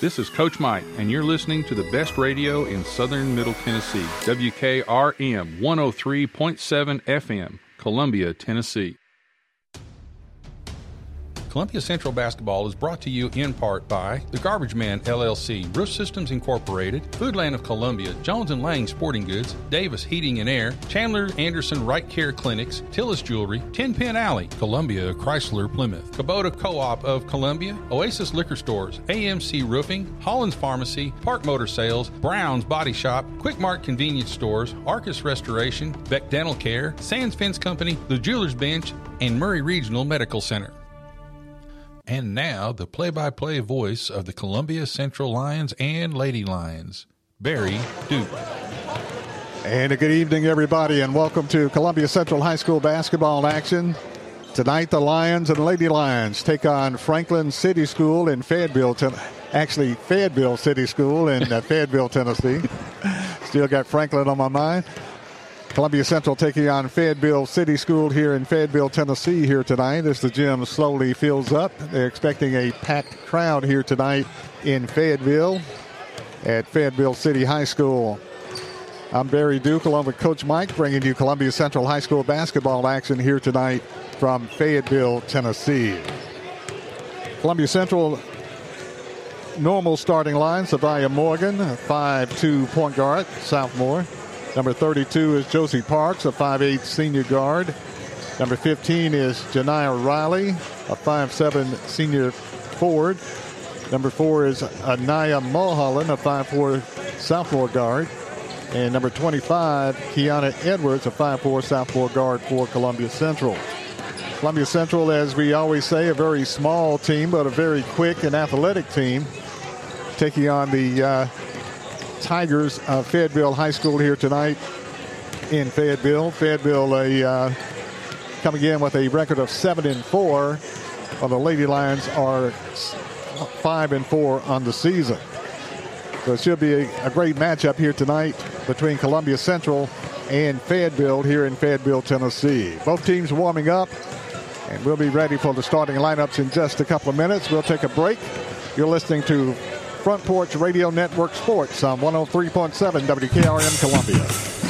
This is Coach Mike, and you're listening to the best radio in southern Middle Tennessee, WKRM 103.7 FM, Columbia, Tennessee. Columbia Central Basketball is brought to you in part by The Garbage Man LLC, Roof Systems Incorporated, Foodland of Columbia, Jones and Lang Sporting Goods, Davis Heating and Air, Chandler Anderson Right Care Clinics, Tillis Jewelry, Ten Pin Alley, Columbia Chrysler Plymouth, Kubota Co-op of Columbia, Oasis Liquor Stores, AMC Roofing, Hollins Pharmacy, Park Motor Sales, Brown's Body Shop, Quick Mart Convenience Stores, Arcus Restoration, Beck Dental Care, Sands Fence Company, The Jeweler's Bench, and Maury Regional Medical Center. And now, the play by play voice of the Columbia Central Lions and Lady Lions, Barry Duke. And a good evening, everybody, and welcome to Columbia Central High School basketball action. Tonight, the Lions and Lady Lions take on Franklin City School in Fayetteville, actually, Fayetteville City School in uh, Fayetteville, Tennessee. Still got Franklin on my mind. Columbia Central taking on Fayetteville City School here in Fayetteville, Tennessee here tonight as the gym slowly fills up. They're expecting a packed crowd here tonight in Fayetteville at Fayetteville City High School. I'm Barry Duke along with Coach Mike bringing you Columbia Central High School basketball action here tonight from Fayetteville, Tennessee. Columbia Central normal starting line, Savia Morgan, 5'2 point guard, sophomore. Number 32 is Josie Parks, a 5'8 senior guard. Number 15 is Janiyah Riley, a 5'7 senior forward. Number 4 is Anaya Mulholland, a 5'4 sophomore guard. And number 25, Kiana Edwards, a 5'4 sophomore guard for Columbia Central. Columbia Central, as we always say, a very small team, but a very quick and athletic team, taking on the uh, Tigers of Fayetteville High School here tonight in Fayetteville. Fayetteville a, uh, coming in with a record of seven and four, while the Lady Lions are five and four on the season. So it should be a, a great matchup here tonight between Columbia Central and Fayetteville here in Fayetteville, Tennessee. Both teams warming up, and we'll be ready for the starting lineups in just a couple of minutes. We'll take a break. You're listening to Front Porch Radio Network Sports on 103.7 WKRM Columbia.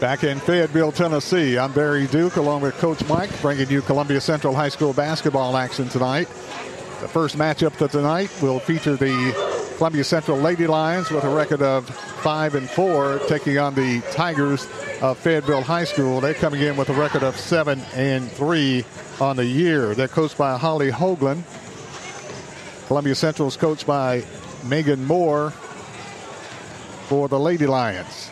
Back in Fayetteville, Tennessee, I'm Barry Duke along with Coach Mike bringing you Columbia Central High School basketball action tonight. The first matchup of tonight will feature the Columbia Central Lady Lions with a record of 5 and 4 taking on the Tigers of Fayetteville High School. They're coming in with a record of 7 and 3 on the year. They're coached by Holly Hoagland. Columbia Central is coached by Megan Moore for the Lady Lions.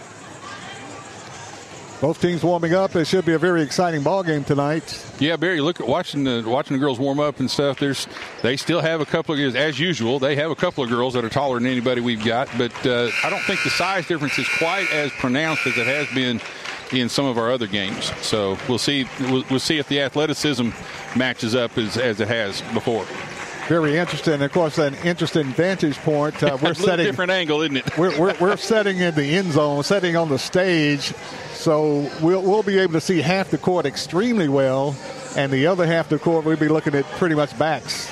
Both teams warming up. It should be a very exciting ball game tonight. Yeah, Barry, look at watching the watching the girls warm up and stuff. There's they still have a couple of as usual. They have a couple of girls that are taller than anybody we've got, but uh, I don't think the size difference is quite as pronounced as it has been in some of our other games. So we'll see we'll, we'll see if the athleticism matches up as, as it has before. Very interesting. Of course, an interesting vantage point. Uh, we're setting different angle, isn't it? we're, we're, we're setting in the end zone, setting on the stage. So we'll, we'll be able to see half the court extremely well, and the other half of the court we'll be looking at pretty much backs.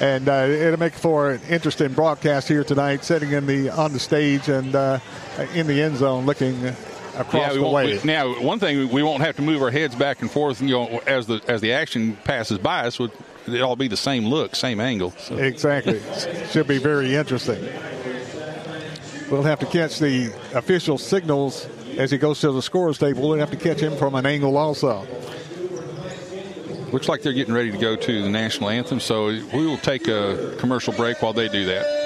And uh, it'll make for an interesting broadcast here tonight, sitting in the on the stage and uh, in the end zone, looking across yeah, the way. We, now, one thing we won't have to move our heads back and forth, you know, as the as the action passes by us. It all be the same look, same angle? So. Exactly. Should be very interesting. We'll have to catch the official signals as he goes to the scores table. We'll have to catch him from an angle also. Looks like they're getting ready to go to the national anthem, so we will take a commercial break while they do that.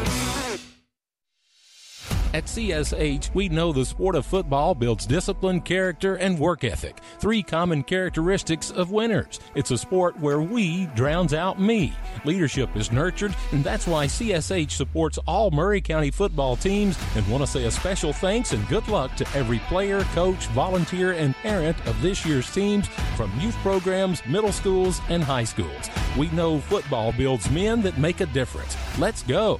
At CSH, we know the sport of football builds discipline, character, and work ethic, three common characteristics of winners. It's a sport where we drowns out me. Leadership is nurtured, and that's why CSH supports all Maury County football teams and want to say a special thanks and good luck to every player, coach, volunteer, and parent of this year's teams from youth programs, middle schools, and high schools. We know football builds men that make a difference. Let's go.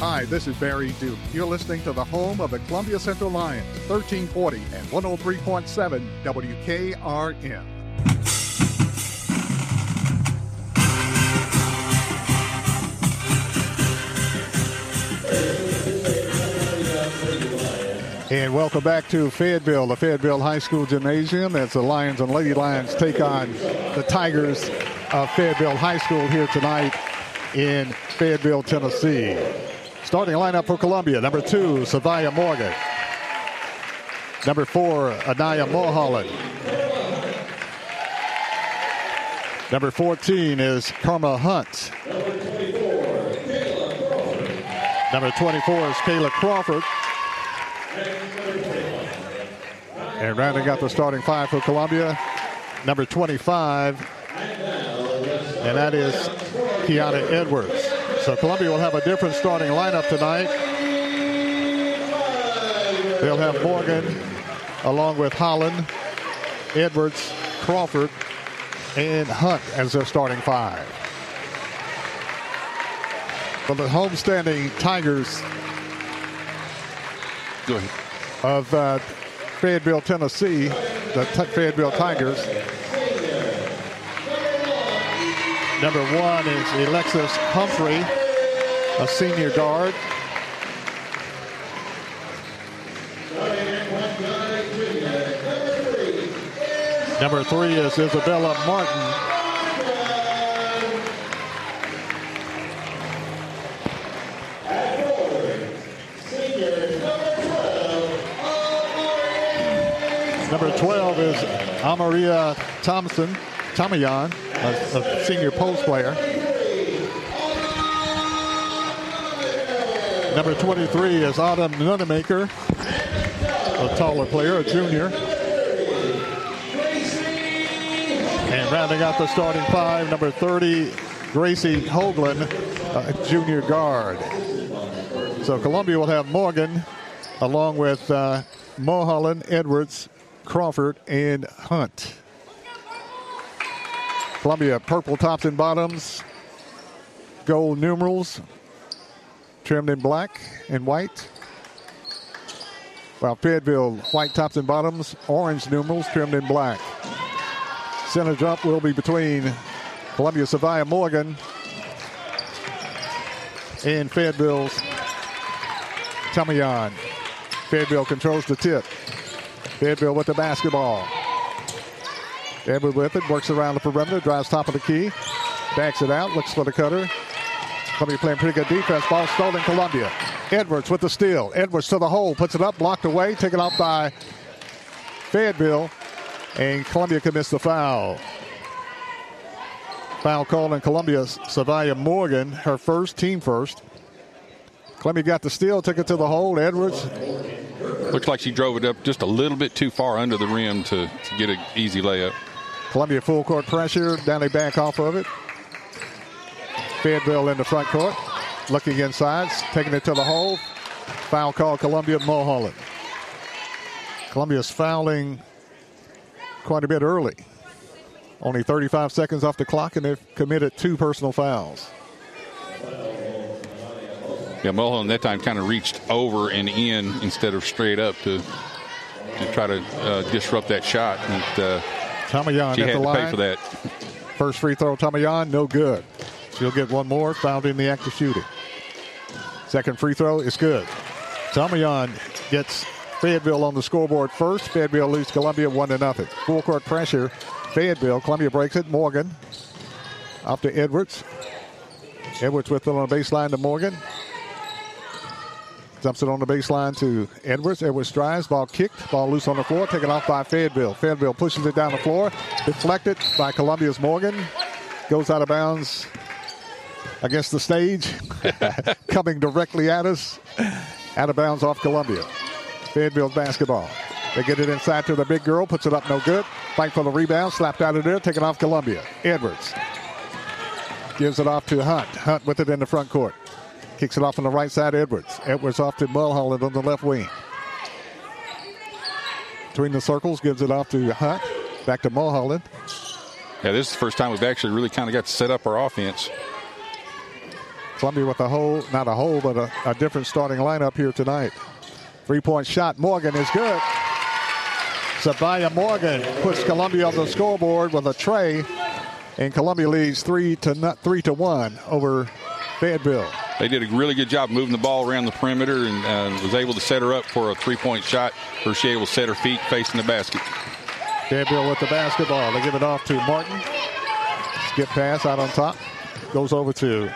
Hi, this is Barry Duke. You're listening to the home of the Columbia Central Lions, 1340 and 103.7 WKRM. And welcome back to Fayetteville, the Fayetteville High School Gymnasium, as the Lions and Lady Lions take on the Tigers of Fayetteville High School here tonight in Fayetteville, Tennessee. Starting lineup for Columbia, number two, Savia Morgan. Number four, Anaya Mulholland. Number 14 is Karma Hunt. Number 24 is Kayla Crawford. And rounding out the starting five for Columbia, number 25, and that is Kiana Edwards. So Columbia will have a different starting lineup tonight. They'll have Morgan along with Holland, Edwards, Crawford, and Hunt as their starting five. For the homestanding Tigers of uh, Fayetteville, Tennessee, the T- Fayetteville Tigers. Number one is Alexis Humphrey, a senior guard. Number three is Isabella Martin. Number 12 is Amaria Thompson, Tamayan, a, a senior post player. Number 23 is Autumn Nunemaker, a taller player, a junior. And rounding out the starting five, number 30, Gracie Hoagland, a junior guard. So Columbia will have Morgan along with uh, Mulholland, Edwards, Crawford, and Hunt. Columbia purple tops and bottoms, gold numerals trimmed in black and white. While Fayetteville white tops and bottoms, orange numerals trimmed in black. Center jump will be between Columbia Savia Morgan and Fayetteville's Tamayan. Fayetteville controls the tip. Fayetteville with the basketball. Edward with it, works around the perimeter, drives top of the key, backs it out, looks for the cutter. Columbia playing pretty good defense. Ball stolen Columbia. Edwards with the steal. Edwards to the hole, puts it up, blocked away, taken off by Fayetteville, and Columbia commits the foul. Foul call in Columbia. Savia Morgan, her first, team first. Columbia got the steal, took it to the hole. Edwards. Looks like she drove it up just a little bit too far under the rim to, to get an easy layup. Columbia full court pressure. Down they back off of it. Fayetteville in the front court. Looking inside, taking it to the hole. Foul call Columbia Mulholland. Columbia's fouling quite a bit early. Only 35 seconds off the clock, and they've committed two personal fouls. Yeah, Mulholland that time kind of reached over and in instead of straight up to to try to uh, disrupt that shot. And uh, Tamayan she at the line. for that. First free throw, Tamayan, no good. She'll get one more, fouled in the act of shooting. Second free throw is good. Tamayan gets Fayetteville on the scoreboard first. Fayetteville leads Columbia one to nothing. Full court pressure. Fayetteville. Columbia breaks it. Morgan off to Edwards. Edwards with it on the baseline to Morgan. Dumps it on the baseline to Edwards. Edwards drives. Ball kicked. Ball loose on the floor. Taken off by Fayetteville. Fayetteville pushes it down the floor. Deflected by Columbia's Morgan. Goes out of bounds against the stage. Coming directly at us. Out of bounds off Columbia. Fayetteville's basketball. They get it inside to the big girl. Puts it up no good. Fight for the rebound. Slapped out of there. Taken off Columbia. Edwards. Gives it off to Hunt. Hunt with it in the front court. Kicks it off on the right side, Edwards. Edwards off to Mulholland on the left wing. Between the circles, gives it off to Hunt. Back to Mulholland. Yeah, this is the first time we've actually really kind of got to set up our offense. Columbia with a hole, not a hole, but a, a different starting lineup here tonight. Three point shot. Morgan is good. Savia Morgan puts Columbia on the scoreboard with a tray, and Columbia leads three to not three to one over Fayetteville. They did a really good job moving the ball around the perimeter and uh, was able to set her up for a three-point shot where she able set her feet facing the basket. Fayetteville with the basketball. They give it off to Martin. Skip pass out on top. Goes over to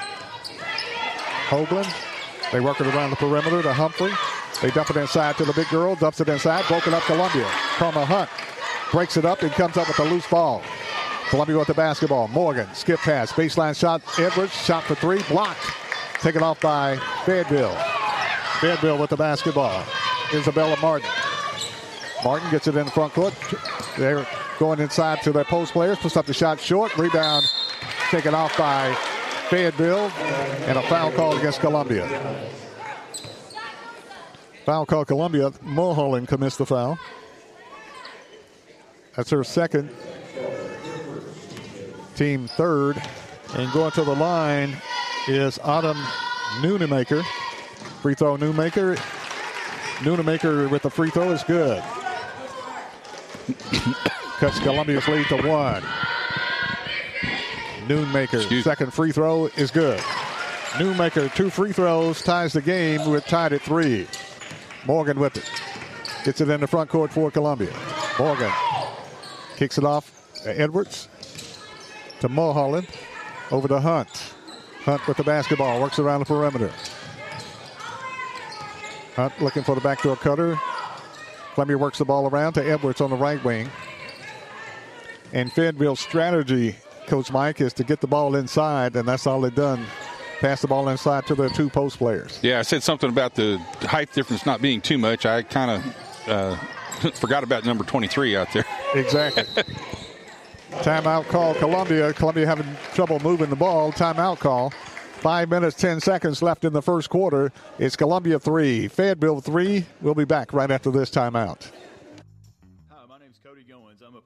Hoagland. They work it around the perimeter to Humphrey. They dump it inside to the big girl. Dumps it inside. Broken up Columbia. Karma Hunt breaks it up and comes up with a loose ball. Columbia with the basketball. Morgan. Skip pass. Baseline shot. Edwards. Shot for three. Blocked. Taken off by Fayetteville. Fayetteville with the basketball. Isabella Martin. Martin gets it in the front court. They're going inside to their post players. Puts up the shot short. Rebound taken off by Fayetteville. And a foul call against Columbia. Foul call Columbia. Mulholland commits the foul. That's her second. Team third. And going to the line is Autumn Nunemaker. Free throw Nunemaker. Nunemaker with the free throw is good. Cuts Columbia's lead to one. Nunemaker, second free throw is good. Nunemaker, two free throws, ties the game. We're tied at three. Morgan with it. Gets it in the front court for Columbia. Morgan kicks it off Edwards to Mulholland. Over to Hunt. Hunt with the basketball. Works around the perimeter. Hunt looking for the backdoor cutter. Columbia works the ball around to Edwards on the right wing. And Fayetteville's strategy, Coach Mike, is to get the ball inside, and that's all they've done. Pass the ball inside to their two post players. Yeah, I said something about the height difference not being too much. I kind of uh, forgot about number 23 out there. Exactly. Timeout call, Columbia. Columbia having trouble moving the ball. Timeout call. Five minutes, 10 seconds left in the first quarter. It's Columbia three, Fayetteville three. We'll be back right after this timeout.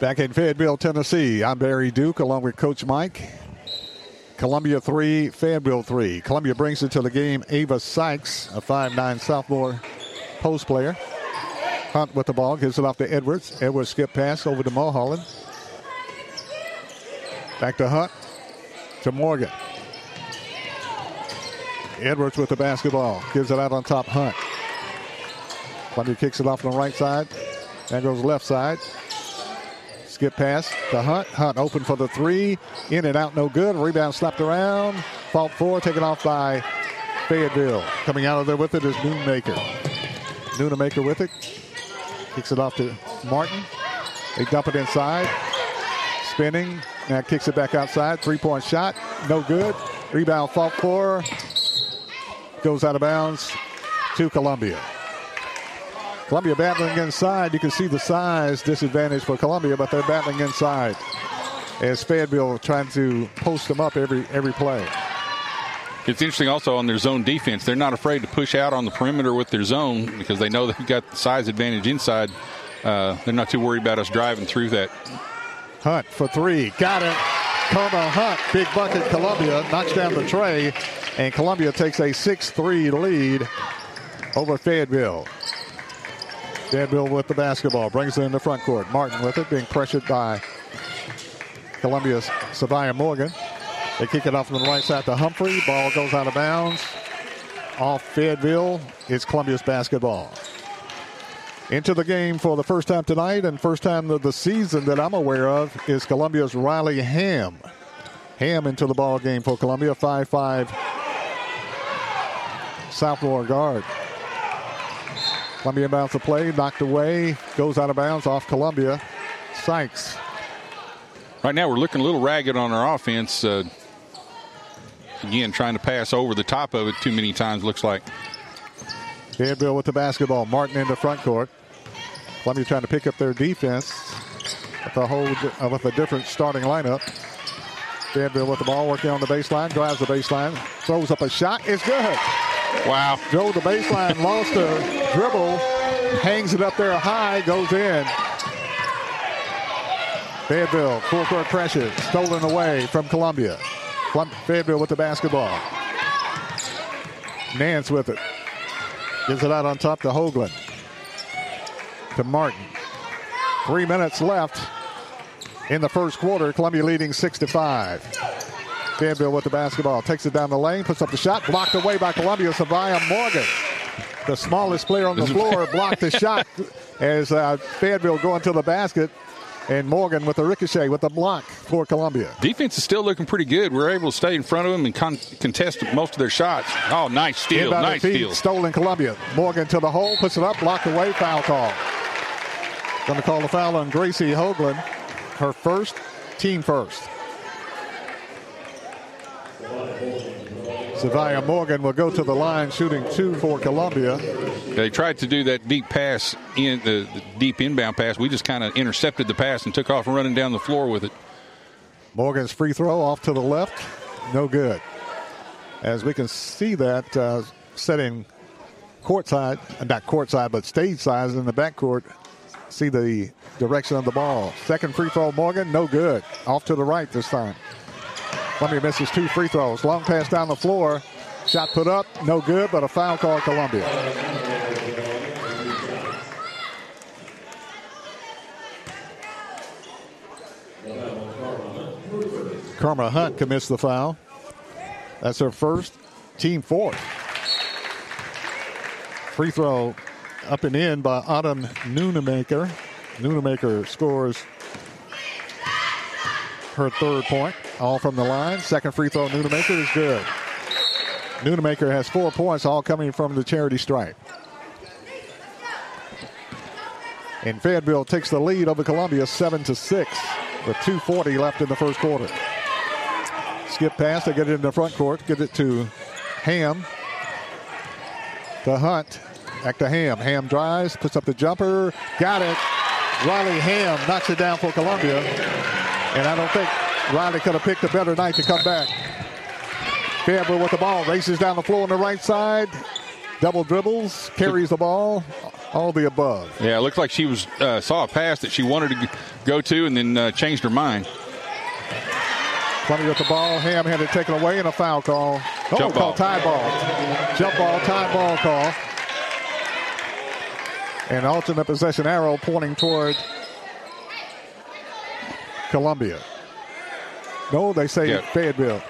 Back in Fayetteville, Tennessee, I'm Barry Duke along with Coach Mike. Columbia 3, Fayetteville 3. Columbia brings into the game. Ava Sykes, a 5'9 sophomore post player. Hunt with the ball, gives it off to Edwards. Edwards skip pass over to Mulholland. Back to Hunt, to Morgan. Edwards with the basketball, gives it out on top, Hunt. Columbia kicks it off on the right side. That goes left side. Skip pass to Hunt. Hunt open for the three. In and out, no good. Rebound slapped around. Fault four, taken off by Fayetteville. Coming out of there with it is Nunemaker. Nunemaker with it. Kicks it off to Martin. They dump it inside. Spinning. Now kicks it back outside. Three point shot. No good. Rebound, fault four. Goes out of bounds to Columbia. Columbia battling inside. You can see the size disadvantage for Columbia, but they're battling inside as Fayetteville trying to post them up every every play. It's interesting also on their zone defense. They're not afraid to push out on the perimeter with their zone because they know they've got the size advantage inside. Uh, they're not too worried about us driving through that. Hunt for three. Got it. Karma Hunt, big bucket, Columbia, knocks down the tray, and Columbia takes a 6 3 lead over Fayetteville. Fayetteville with the basketball, brings it in the front court. Martin with it, being pressured by Columbia's Savia Morgan. They kick it off from the right side to Humphrey. Ball goes out of bounds. Off Fayetteville. It's Columbia's basketball. Into the game for the first time tonight and first time of the season that I'm aware of is Columbia's Riley Ham. Ham into the ball game for Columbia, 5'5 sophomore guard. Columbia inbounds the play, knocked away, goes out of bounds off Columbia. Sykes. Right now, we're looking a little ragged on our offense. Uh, again, trying to pass over the top of it too many times, looks like. Danville with the basketball. Martin in the front court. Columbia trying to pick up their defense with a whole uh, with a different starting lineup. Danville with the ball, working on the baseline, drives the baseline, throws up a shot. It's good. Wow. Drove the baseline, lost a dribble, hangs it up there high, goes in. Fayetteville, full court pressure, stolen away from Columbia. Fayetteville with the basketball. Nance with it. Gives it out on top to Hoagland. To Martin. Three minutes left in the first quarter. Columbia leading six to five. Fayetteville with the basketball. Takes it down the lane, puts up the shot, blocked away by Columbia. Savia Morgan, the smallest player on the floor, blocked the shot as uh, Fayetteville going to the basket. And Morgan with the ricochet with the block for Columbia. Defense is still looking pretty good. We're able to stay in front of them and con- contest most of their shots. Oh, nice steal. Inbound nice feed, steal. Stolen Columbia. Morgan to the hole, puts it up, blocked away, foul call. Going to call the foul on Gracie Hoagland. Her first, team first. Savia Morgan will go to the line shooting two for Columbia. They tried to do that deep pass in the, the deep inbound pass. We just kind of intercepted the pass and took off running down the floor with it. Morgan's free throw off to the left, no good. As we can see that uh, setting courtside, not courtside, but stage size in the backcourt. See the direction of the ball. Second free throw, Morgan, no good. Off to the right this time. Columbia misses two free throws. Long pass down the floor. Shot put up, no good, but a foul call Columbia. Karma Hunt commits the foul. That's her first, team fourth. Free throw up and in by Autumn Nunemaker. Nunemaker scores her third point, all from the line. Second free throw, Nunemaker is good. Nunemaker has four points, all coming from the charity stripe. And Fayetteville takes the lead over Columbia, seven to six. with 2.40 left in the first quarter. Skip pass, they get it in the front court, get it to Ham. The Hunt. Back to Ham. Ham drives, puts up the jumper, got it. Riley Ham knocks it down for Columbia. And I don't think Riley could have picked a better night to come back. Fayetteville with the ball, races down the floor on the right side. Double dribbles, carries the ball, all the above. Yeah, it looked like she was uh, saw a pass that she wanted to go to and then uh, changed her mind. Columbia with the ball. Ham had it taken away and a foul call. Oh, Jump call ball. tie ball. Jump ball, tie ball call. And alternate possession arrow pointing toward Columbia. No, they say Yeah. Fayetteville.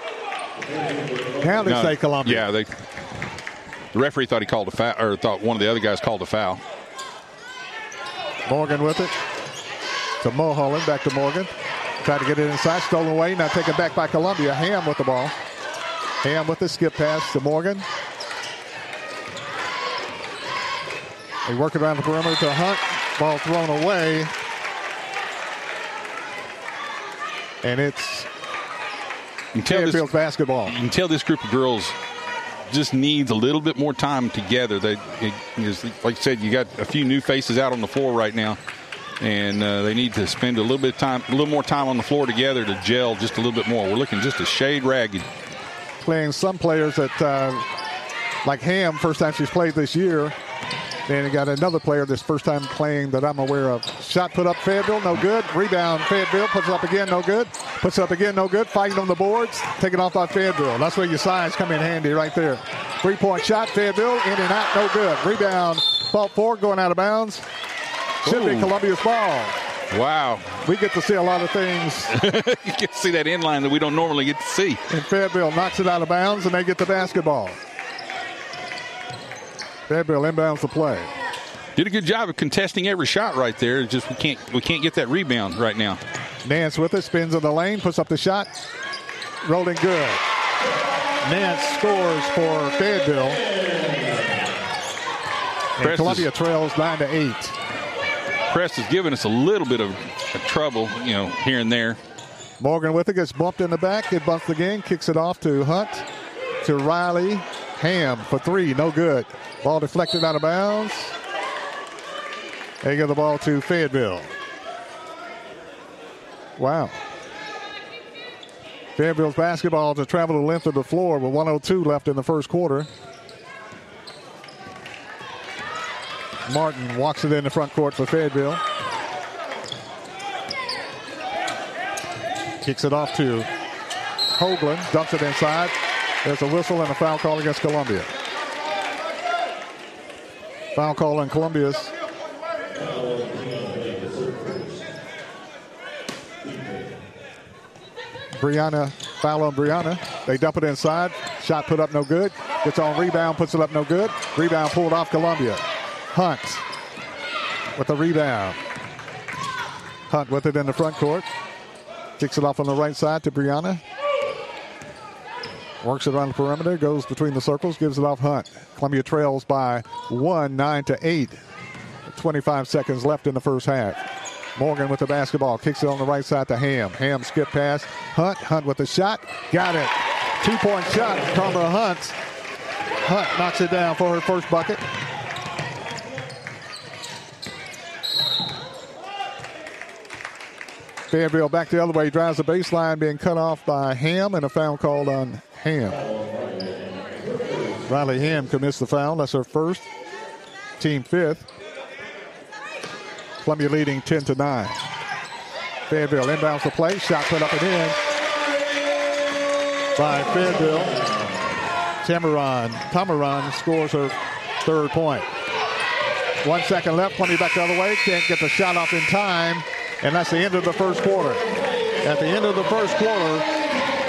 Now they No, say Columbia. Yeah, they. The referee thought he called a foul, or thought one of the other guys called a foul. Morgan with it. To Mulholland, back to Morgan. Tried to get it inside, stolen away, now taken back by Columbia. Ham with the ball. Ham with the skip pass to Morgan. They work around the perimeter to Hunt. Ball thrown away. And it's You this, basketball. you can tell this group of girls just needs a little bit more time together. They, it, like I said, you got a few new faces out on the floor right now, and uh, they need to spend a little bit of time, a little more time on the floor together to gel just a little bit more. We're looking just a shade ragged. playing some players that, uh, like Ham, first time she's played this year. And you got another player this first time playing that I'm aware of. Shot put up Fayetteville, no good. Rebound Fayetteville, puts it up again, no good. Puts it up again, no good. Fighting on the boards, taken off by Fayetteville. That's where your size come in handy right there. Three point shot, Fayetteville, in and out, no good. Rebound, fault four, going out of bounds. Should be Columbia's ball. Wow, We get to see a lot of things. you get to see that inline that we don't normally get to see. And Fayetteville knocks it out of bounds, and they get the basketball. Fayetteville inbounds the play. Did a good job of contesting every shot right there. Just we can't we can't get that rebound right now. Nance with it, spins in the lane, puts up the shot. Rolling good. Nance scores for Fayetteville. And Columbia trails 9 to 8. Press has given us a little bit of, of trouble, you know, here and there. Morgan with it gets bumped in the back. It bumps again, kicks it off to Hunt, to Riley. Ham for three, no good. Ball deflected out of bounds. They give the ball to Fayetteville. Wow. Fayetteville's basketball to travel the length of the floor with 102 left in the first quarter. Martin walks it in the front court for Fayetteville. Kicks it off to Hoagland, dumps it inside. There's a whistle and a foul call against Columbia. Foul call on Columbia's. Brianna, foul on Brianna. They dump it inside. Shot put up no good. Gets on rebound, puts it up no good. Rebound pulled off Columbia. Hunt with the rebound. Hunt with it in the front court. Kicks it off on the right side to Brianna. Works it on the perimeter, goes between the circles, gives it off Hunt. Columbia trails by one, nine to eight. 25 seconds left in the first half. Morgan with the basketball, kicks it on the right side to Ham. Ham skip pass. Hunt, Hunt with the shot. Got it. Two point shot. Carmel Hunt. Hunt knocks it down for her first bucket. Fayetteville back the other way, drives the baseline, being cut off by Ham, and a foul called on Ham. Riley Ham commits the foul. That's her first, team fifth. Columbia leading 10 to 9. Fayetteville inbounds the play, shot put up and in by Fayetteville. Tamaron, Tamaron scores her third point. One second left, Columbia back the other way, can't get the shot off in time, and that's the end of the first quarter. At the end of the first quarter,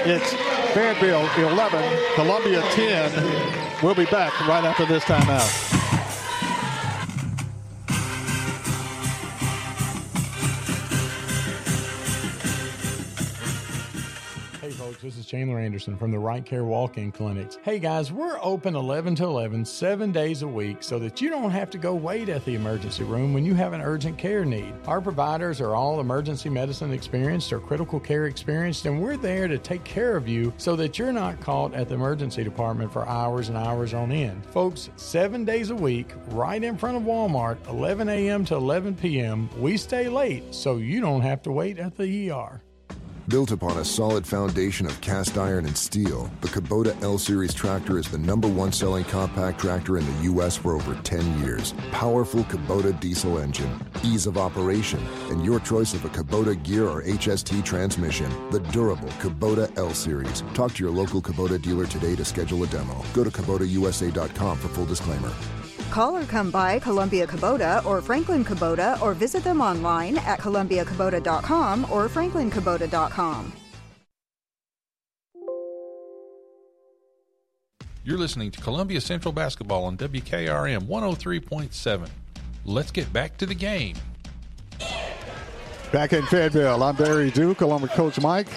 it's Fayetteville 11, Columbia 10. We'll be back right after this timeout. Chandler Anderson from the Right Care Walk In Clinics. Hey guys, we're open 11 to 11, seven days a week, so that you don't have to go wait at the emergency room when you have an urgent care need. Our providers are all emergency medicine experienced or critical care experienced, and we're there to take care of you so that you're not caught at the emergency department for hours and hours on end. Folks, seven days a week, right in front of Walmart, 11 a.m. to 11 p.m., we stay late so you don't have to wait at the ER. Built upon a solid foundation of cast iron and steel, the Kubota L Series tractor is the number one selling compact tractor in the U.S. for over 10 years. Powerful Kubota diesel engine, ease of operation, and your choice of a Kubota gear or HST transmission. The durable Kubota L Series. Talk to your local Kubota dealer today to schedule a demo. Go to KubotaUSA.com for full disclaimer. Call or come by Columbia Kubota or Franklin Kubota or visit them online at columbiakubota.com or franklinkubota.com. You're listening to Columbia Central Basketball on WKRM 103.7. Let's get back to the game. Back in Fayetteville, I'm Barry Duke along with Coach Mike.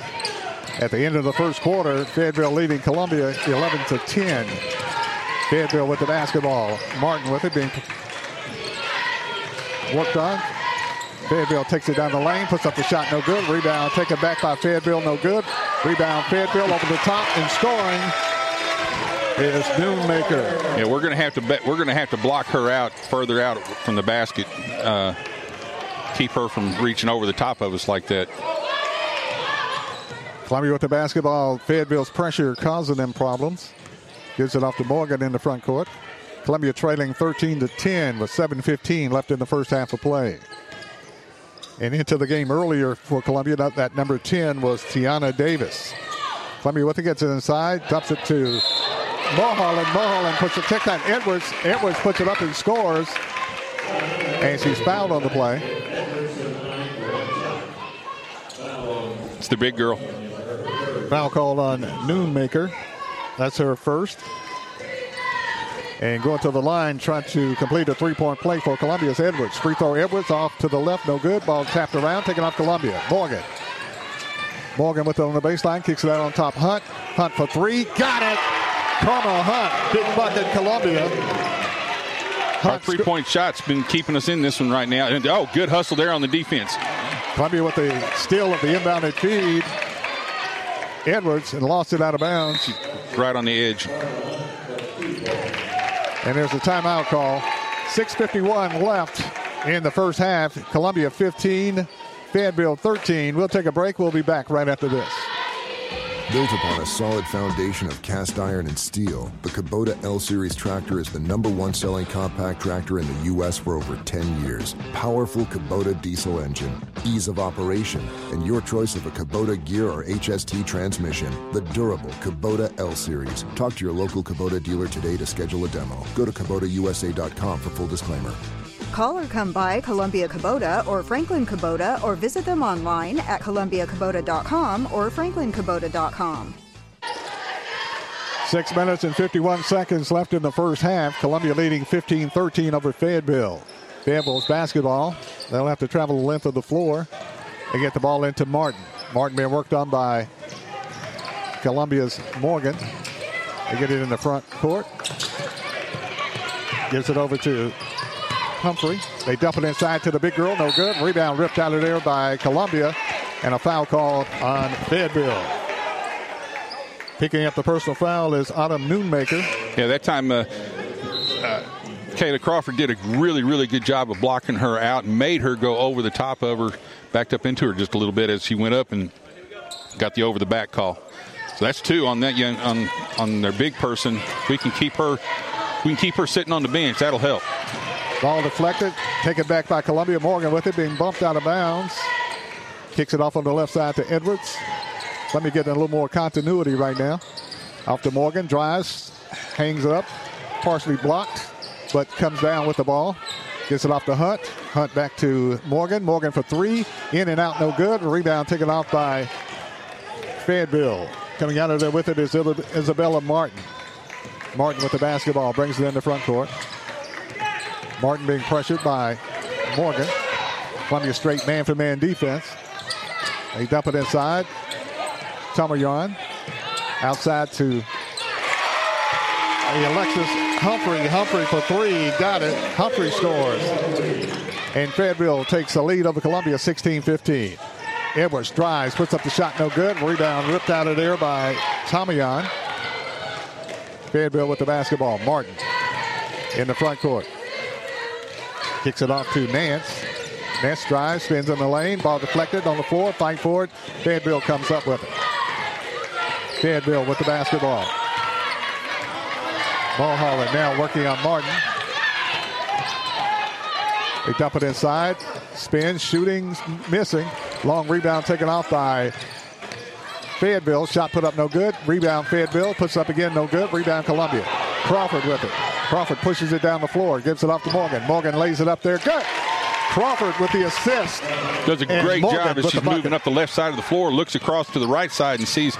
At the end of the first quarter, Fayetteville leading Columbia 11 to 10. Fayetteville with the basketball. Martin with it being worked on. Fayetteville takes it down the lane, puts up the shot, no good. Rebound taken back by Fayetteville, no good. Rebound Fayetteville over the top and scoring is Nunemaker. Yeah, we're going to have to bet. We're going to have to block her out further out from the basket. Uh, keep her from reaching over the top of us like that. Columbia with the basketball. Fayetteville's pressure causing them problems. Gives it off to Morgan in the front court. Columbia trailing 13 to 10 with 7:15 left in the first half of play. And into the game earlier for Columbia, that, that number 10 was Tiana Davis. Columbia with it gets it inside, dumps it to Mulholland. Mulholland puts it tick on Edwards. Edwards puts it up and scores. And she's fouled on the play. It's the big girl. Foul called on Nunemaker. That's her first. And going to the line, trying to complete a three-point play for Columbia's Edwards. Free throw Edwards off to the left, no good. Ball tapped around, taken off Columbia. Morgan. Morgan with it on the baseline, kicks it out on top. Hunt. Hunt for three. Got it. Carmel Hunt. Big bucket, Columbia. Our three-point shot's been keeping us in this one right now. And oh, good hustle there on the defense. Columbia with the steal of the inbounded feed. Edwards and lost it out of bounds. Right on the edge. And there's a timeout call. 6.51 left in the first half. Columbia 15, Fayetteville 13. We'll take a break. We'll be back right after this. Built upon a solid foundation of cast iron and steel, the Kubota L Series tractor is the number one selling compact tractor in the U.S. for over 10 years. Powerful Kubota diesel engine, ease of operation, and your choice of a Kubota gear or HST transmission. The durable Kubota L Series. Talk to your local Kubota dealer today to schedule a demo. Go to KubotaUSA.com for full disclaimer. Call or come by Columbia Kubota or Franklin Kubota or visit them online at columbiakubota.com or franklinkubota.com. Six minutes and 51 seconds left in the first half. Columbia leading 15 13 over Fayetteville. Fayetteville's basketball. They'll have to travel the length of the floor and get the ball into Martin. Martin being worked on by Columbia's Morgan. They get it in the front court. Gives it over to Humphrey. They dump it inside to the big girl. No good. Rebound ripped out of there by Columbia. And a foul call on Fayetteville. Picking up the personal foul is Autumn Nunemaker. Yeah, that time uh, uh, Kayla Crawford did a really, really good job of blocking her out and made her go over the top of her, backed up into her just a little bit as she went up and got the over the back call. So that's two on that young on on their big person. We can keep her we can keep her sitting on the bench. That'll help. Ball deflected, taken back by Columbia Morgan with it being bumped out of bounds. Kicks it off on the left side to Edwards. Let me get a little more continuity right now. Off to Morgan, drives, hangs it up, partially blocked, but comes down with the ball. Gets it off to Hunt. Hunt back to Morgan. Morgan for three. In and out, no good. Rebound taken off by Fayetteville. Coming out of there with it is Isabella Martin. Martin with the basketball brings it in the front court. Martin being pressured by Morgan. Columbia straight man for man defense. They dump it inside. Tomayan Outside to Alexis Humphrey. Humphrey for three. Got it. Humphrey scores. And Fayetteville takes the lead over Columbia 16 15. Edwards drives, puts up the shot, no good. Rebound ripped out of there by Tomayan. Fayetteville with the basketball. Martin in the front court. Kicks it off to Nance. Nance drives, spins in the lane. Ball deflected on the floor. Fight for it. Fayetteville comes up with it. Fayetteville with the basketball. Mulholland now working on Martin. They dump it inside. Spin, shooting, missing. Long rebound taken off by Fayetteville. Shot put up no good. Rebound Fayetteville. Puts up again no good. Rebound Columbia. Crawford with it. Crawford pushes it down the floor. Gives it off to Morgan. Morgan lays it up there. Good. Crawford with the assist. Does a great job as she's moving up the left side of the floor, looks across to the right side and sees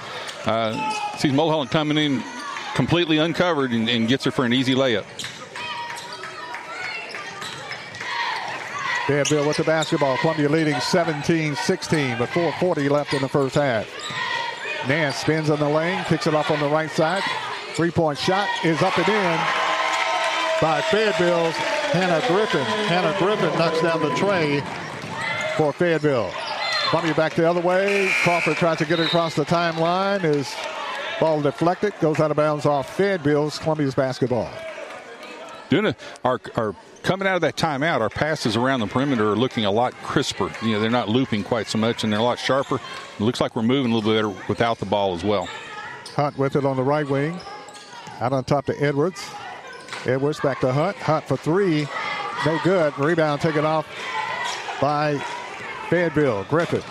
uh, sees Mulholland coming in completely uncovered and, and gets her for an easy layup. Fayetteville with the basketball. Columbia leading 17-16 with 4.40 left in the first half. Nance spins on the lane, kicks it off on the right side. Three-point shot is up and in by Fayetteville's Hannah Griffin. Hannah Griffin knocks down the tray for Fayetteville. Columbia back the other way. Crawford tries to get it across the timeline. Is ball deflected, goes out of bounds off Fayetteville's Columbia's basketball. Doing a, our, our coming out of that timeout, our passes around the perimeter are looking a lot crisper. You know, they're not looping quite so much, and they're a lot sharper. It looks like we're moving a little bit better without the ball as well. Hunt with it on the right wing. Out on top to Edwards. Edwards back to Hunt. Hunt for three. No good. Rebound taken off by Fayetteville. Griffin.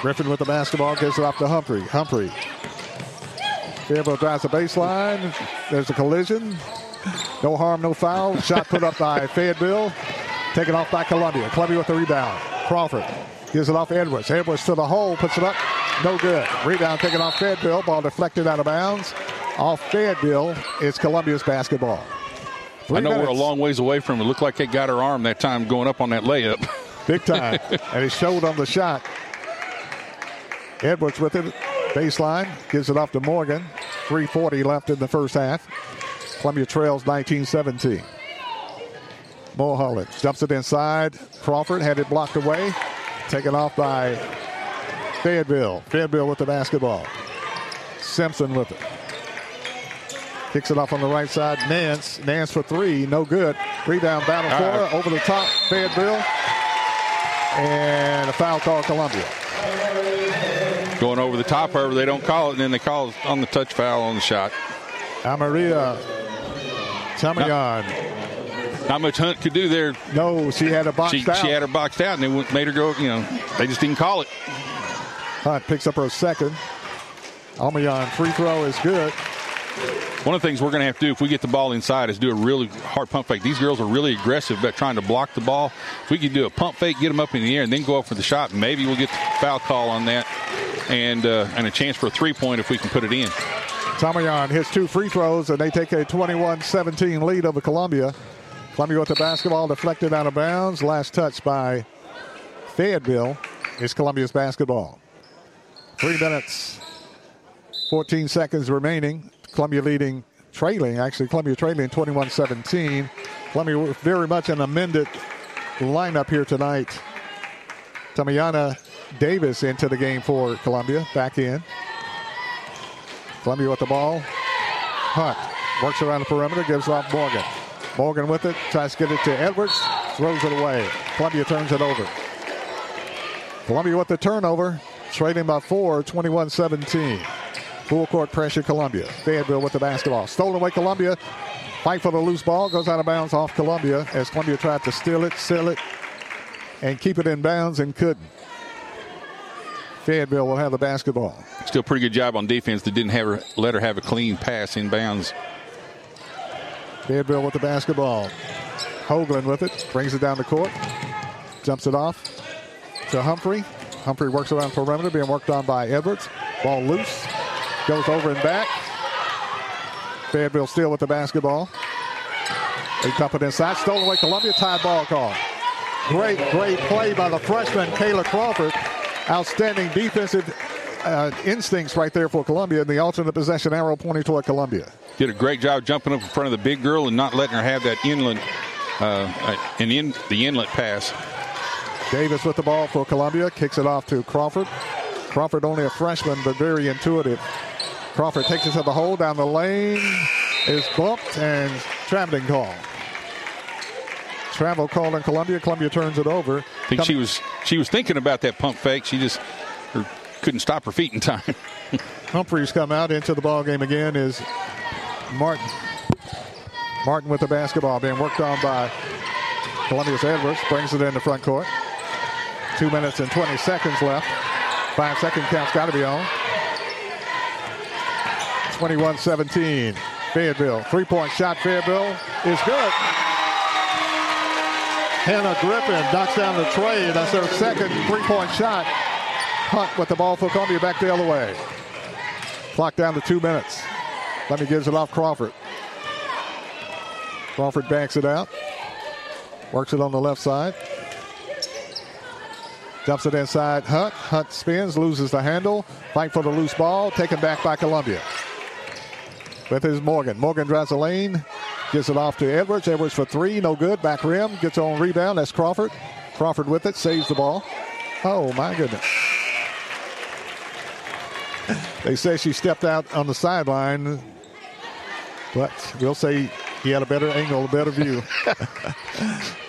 Griffin with the basketball. Gives it off to Humphrey. Humphrey. Fayetteville drives the baseline. There's a collision. No harm, no foul. Shot put up by Fayetteville. Taken off by Columbia. Columbia with the rebound. Crawford gives it off Edwards. Edwards to the hole, puts it up. No good. Rebound taken off Fayetteville. Ball deflected out of bounds. Off Fayetteville is Columbia's basketball. Three I know we're a long ways away from it. Looked like they got her arm that time going up on that layup. Big time. and he showed on the shot. Edwards with it. Baseline. Gives it off to Morgan. 340 left in the first half. Columbia trails 19-17. Mulholland dumps it inside. Crawford had it blocked away. Taken off by Fayetteville. Fayetteville with the basketball. Simpson with it. Kicks it off on the right side. Nance. Nance for three. No good. Rebound battle for right. Over the top. Fayetteville. And a foul call Columbia. going over the top, however, they don't call it, and then they call it on the touch foul on the shot. Amaria Tamayan. Not much Hunt could do there. No, she had a boxed She, out. she had her boxed out, and they made her go. You know, they just didn't call it. Hunt picks up her second. Almayan free throw is good. One of the things we're going to have to do if we get the ball inside is do a really hard pump fake. These girls are really aggressive about trying to block the ball. If we could do a pump fake, get them up in the air, and then go up for the shot, maybe we'll get the foul call on that, and uh, and a chance for a three point if we can put it in. Tamayan hits two free throws, and they take a 21-17 lead over Columbia. Columbia with the basketball deflected out of bounds. Last touch by Fayetteville is Columbia's basketball. Three minutes, 14 seconds remaining. Columbia leading, trailing, actually, Columbia trailing 21 17. Columbia very much an amended lineup here tonight. Tamiana Davis into the game for Columbia, back in. Columbia with the ball. Hunt works around the perimeter, gives off Morgan. Morgan with it, tries to get it to Edwards, throws it away. Columbia turns it over. Columbia with the turnover, trailing by four, 21 17. Full court pressure, Columbia. Fayetteville with the basketball. Stolen away, Columbia. Fight for the loose ball, goes out of bounds off Columbia as Columbia tried to steal it, seal it, and keep it in bounds and couldn't. Fayetteville will have the basketball. Still pretty good job on defense that didn't have her, let her have a clean pass inbounds. Fayetteville with the basketball. Hoagland with it, brings it down the court, jumps it off to Humphrey. Humphrey works around the perimeter, being worked on by Edwards. Ball loose, goes over and back. Fayetteville still with the basketball. They dump it inside, stolen away. Columbia tied ball call. Great, great play by the freshman Kayla Crawford. Outstanding defensive uh, instincts right there for Columbia, and the alternate possession arrow pointing toward Columbia. Did a great job jumping up in front of the big girl and not letting her have that inland, uh, uh, an in the inlet pass. Davis with the ball for Columbia, kicks it off to Crawford. Crawford only a freshman, but very intuitive. Crawford takes it to the hole down the lane, is bumped, and traveling call. Travel called in Columbia. Columbia turns it over. I think she was she was thinking about that pump fake. She just her, couldn't stop her feet in time. Humphreys come out into the ball game again. Is Martin? Martin with the basketball being worked on by Columbia's Edwards. Brings it in the front court. Two minutes and 20 seconds left. Five second count's got to be on. 21-17. Fayetteville. Three-point shot. Fayetteville is good. Hannah Griffin knocks down the tray. That's their second three-point shot. Hunt with the ball for Columbia back the other way. Clock down to two minutes. Columbia gives it off Crawford. Crawford backs it out. Works it on the left side. Dumps it inside Hunt. Hunt spins, loses the handle. Fight for the loose ball. Taken back by Columbia. With his Morgan. Morgan drives the lane. Gives it off to Edwards. Edwards for three. No good. Back rim. Gets on rebound. That's Crawford. Crawford with it. Saves the ball. Oh, my goodness. They say she stepped out on the sideline, but we'll say he had a better angle, a better view.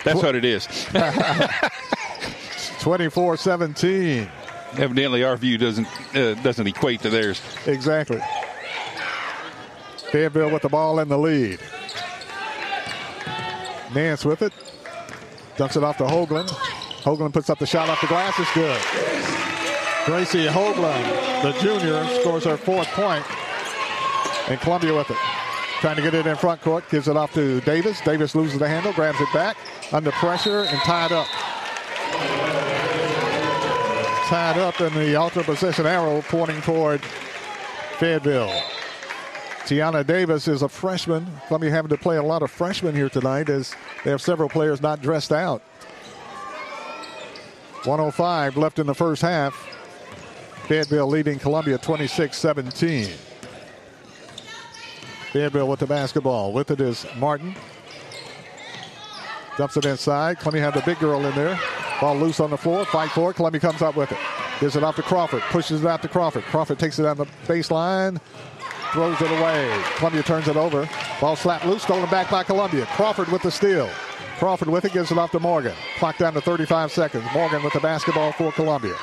That's what it is. 24 17. Evidently, our view doesn't uh, doesn't equate to theirs. Exactly. Fayetteville with the ball in the lead. Nance with it. Dumps it off to Hoagland. Hoagland puts up the shot off the glass. It's good. Gracie Hoagland, the junior, scores her fourth point. And Columbia with it. Trying to get it in front court. Gives it off to Davis. Davis loses the handle. Grabs it back. Under pressure and tied up. Tied up in the alternate possession arrow pointing toward Fayetteville. Tiana Davis is a freshman. Columbia having to play a lot of freshmen here tonight as they have several players not dressed out. 105 left in the first half. Fayetteville leading Columbia 26-17. Fayetteville with the basketball. With it is Martin. Dumps it inside. Columbia had the big girl in there. Ball loose on the floor. Fight for it. Columbia comes up with it. Gives it off to Crawford. Pushes it out to Crawford. Crawford takes it down the baseline. Throws it away. Columbia turns it over. Ball slapped loose. Stolen back by Columbia. Crawford with the steal. Crawford with it. Gives it off to Morgan. Clock down to 35 seconds. Morgan with the basketball for Columbia.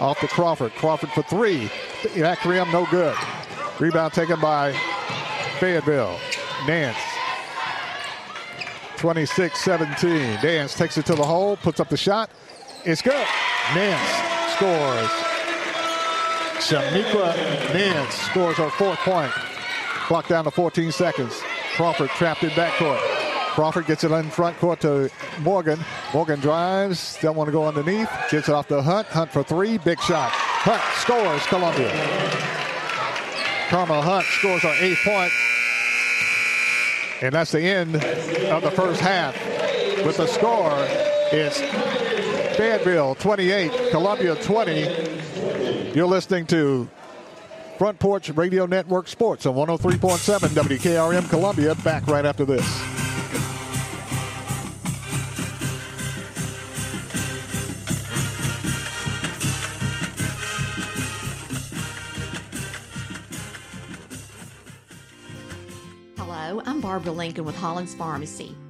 Off to Crawford. Crawford for three. Back rim, no good. Rebound taken by Fayetteville. Nance 26-17. Nance takes it to the hole, puts up the shot. It's good. Nance scores. Shamika Nance scores her fourth point. Clock down to 14 seconds. Crawford trapped in backcourt. Crawford gets it in front court to Morgan. Morgan drives, still want to go underneath. Gets it off to Hunt. Hunt for three. Big shot. Hunt scores Columbia. Karma Hunt scores her eighth point. And that's the end of the first half. With the score, it's Fayetteville 28, Columbia 20. You're listening to Front Porch Radio Network Sports on 103.7 WKRM Columbia. Back right after this. Hello, I'm Barbara Lincoln with Hollins Pharmacy.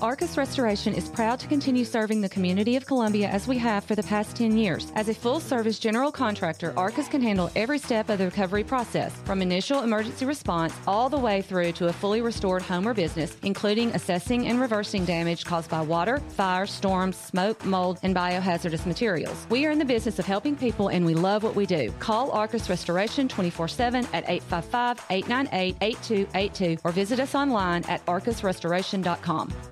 Arcus Restoration is proud to continue serving the community of Columbia as we have for the past 10 years. As a full service general contractor, Arcus can handle every step of the recovery process, from initial emergency response all the way through to a fully restored home or business, including assessing and reversing damage caused by water, fire, storms, smoke, mold, and biohazardous materials. We are in the business of helping people and we love what we do. Call Arcus Restoration 24 7 at 855 898 8282 or visit us online at arcusrestoration.com.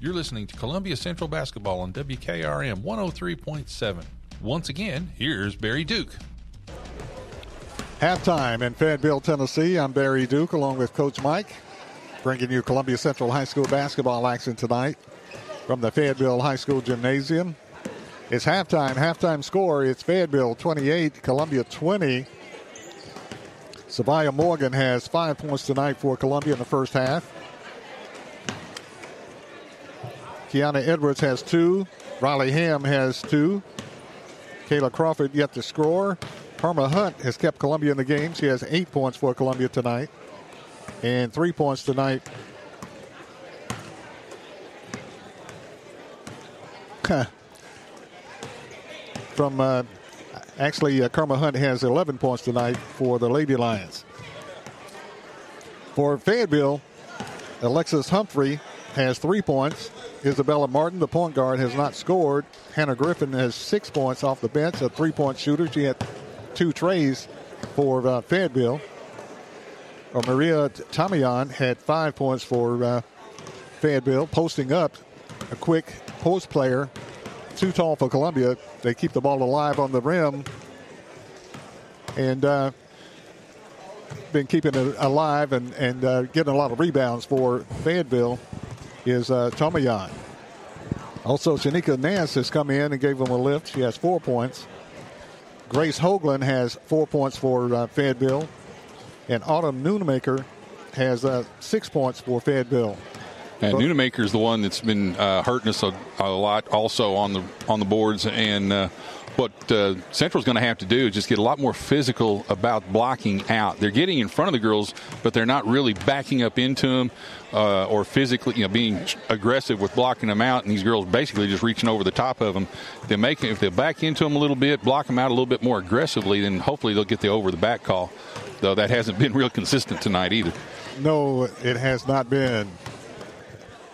You're listening to Columbia Central Basketball on WKRM 103.7. Once again, here's Barry Duke. Halftime in Fayetteville, Tennessee. I'm Barry Duke along with Coach Mike, bringing you Columbia Central High School basketball action tonight from the Fayetteville High School Gymnasium. It's halftime. Halftime score. It's Fayetteville 28, Columbia 20. Savia Morgan has five points tonight for Columbia in the first half. Kiana Edwards has two. Riley Ham has two. Kayla Crawford yet to score. Karma Hunt has kept Columbia in the game. She has eight points for Columbia tonight. And three points tonight. From uh, actually, uh, Karma Hunt has 11 points tonight for the Lady Lions. For Fayetteville, Alexis Humphrey has three points. Isabella Martin, the point guard, has not scored. Hannah Griffin has six points off the bench, a three point shooter. She had two trays for uh, Fayetteville. Or Maria Tamiyan had five points for uh, Fayetteville, posting up a quick post player. Too tall for Columbia. They keep the ball alive on the rim. And uh, been keeping it alive and, and uh, getting a lot of rebounds for Fayetteville is uh, Tomayan. Also, Shanika Nance has come in and gave them a lift. She has four points. Grace Hoagland has four points for uh, Fayetteville. And Autumn Nunemaker has uh, six points for Fayetteville. And Nunemaker is the one that's been uh, hurting us a, a, lot, also on the on the boards. And uh, what uh, Central's going to have to do is just get a lot more physical about blocking out. They're getting in front of the girls, but they're not really backing up into them uh, or physically, you know, being aggressive with blocking them out. And these girls basically just reaching over the top of them. They make if they back into them a little bit, block them out a little bit more aggressively, then hopefully they'll get the over the back call. Though that hasn't been real consistent tonight either. No, it has not been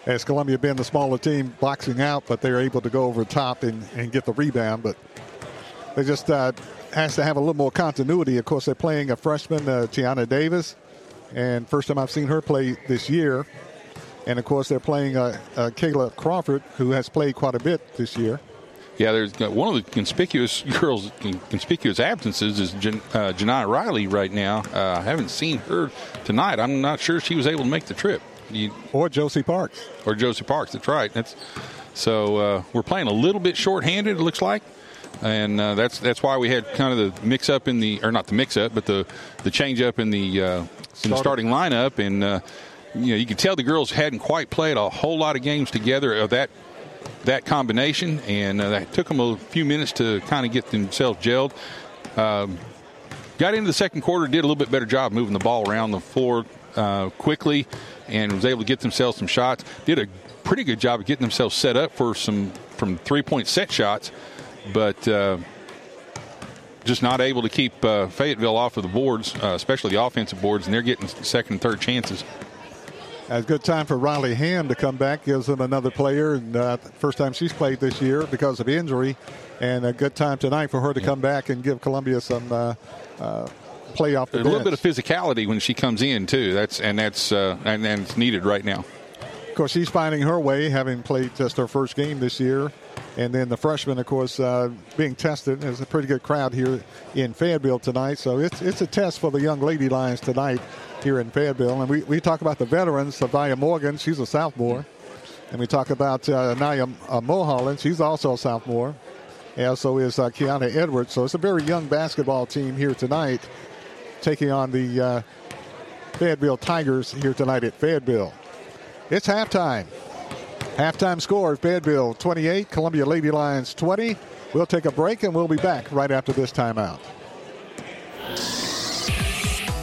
as Columbia being the smaller team boxing out, but they're able to go over the top and, and get the rebound. But they just uh, has to have a little more continuity. Of course, they're playing a freshman, uh, Tiana Davis, and first time I've seen her play this year. And of course, they're playing uh, uh, Kayla Crawford, who has played quite a bit this year. Yeah, there's one of the conspicuous girls, conspicuous absences is Jan, uh, Janiyah Riley right now. Uh, I haven't seen her tonight. I'm not sure she was able to make the trip. You, or Josie Parks. Or Josie Parks. That's right. That's so uh, we're playing a little bit shorthanded. It looks like and uh, that's that's why we had kind of the mix up in the or not the mix up, but the the change up in the uh, in the starting lineup, and uh, you know you could tell the girls hadn't quite played a whole lot of games together of that that combination, and uh, that took them a few minutes to kind of get themselves gelled. Um, got into the second quarter, did a little bit better job moving the ball around the floor uh, quickly, and was able to get themselves some shots. Did a pretty good job of getting themselves set up for some from three point set shots but uh, just not able to keep uh, Fayetteville off of the boards, uh, especially the offensive boards, and they're getting second and third chances. A good time for Riley Ham to come back, gives them another player, and uh, first time she's played this year because of injury, and a good time tonight for her to come back and give Columbia some uh, uh, play off the a little bit of physicality when she comes in too. That's and that's uh, and, and it's needed right now. Of course, she's finding her way, having played just her first game this year and then the freshmen, of course, uh, being tested. There's a pretty good crowd here in Fayetteville tonight. So it's it's a test for the young Lady Lions tonight here in Fayetteville. And we, we talk about the veterans, Savia Morgan. She's a sophomore. And we talk about uh, Naya uh, Mulholland. She's also a sophomore. And so is uh, Kiana Edwards. So it's a very young basketball team here tonight, taking on the uh, Fayetteville Tigers here tonight at Fayetteville. It's halftime. Halftime score Fayetteville 28, Columbia Lady Lions 20. We'll take a break and we'll be back right after this timeout.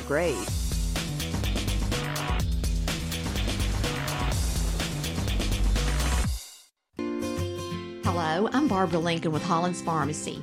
grade. Hello, I'm Barbara Lincoln with Hollins Pharmacy.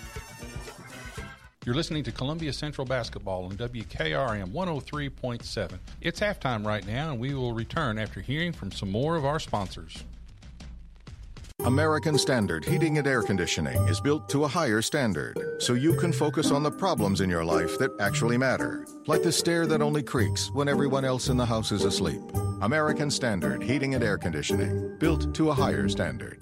You're listening to Columbia Central Basketball on WKRM 103.7. It's halftime right now, and we will return after hearing from some more of our sponsors. American Standard Heating and Air Conditioning is built to a higher standard so you can focus on the problems in your life that actually matter, like the stair that only creaks when everyone else in the house is asleep. American Standard Heating and Air Conditioning, built to a higher standard.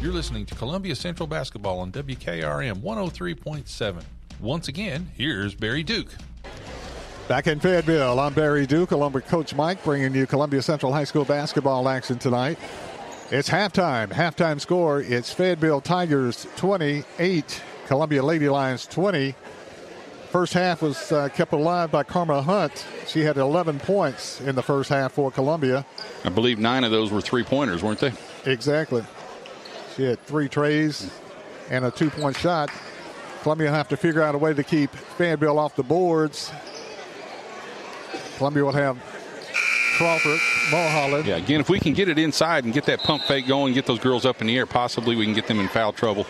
You're listening to Columbia Central Basketball on WKRM 103.7. Once again, here's Barry Duke. Back in Fayetteville, I'm Barry Duke along with Coach Mike bringing you Columbia Central High School basketball action tonight. It's halftime. Halftime score. It's Fayetteville Tigers 28, Columbia Lady Lions 20. First half was uh, kept alive by Karma Hunt. She had 11 points in the first half for Columbia. I believe nine of those were three pointers, weren't they? Exactly. She had three trays and a two point shot. Columbia will have to figure out a way to keep Fayetteville off the boards. Columbia will have Crawford, Mulholland. Yeah, again, if we can get it inside and get that pump fake going, get those girls up in the air, possibly we can get them in foul trouble.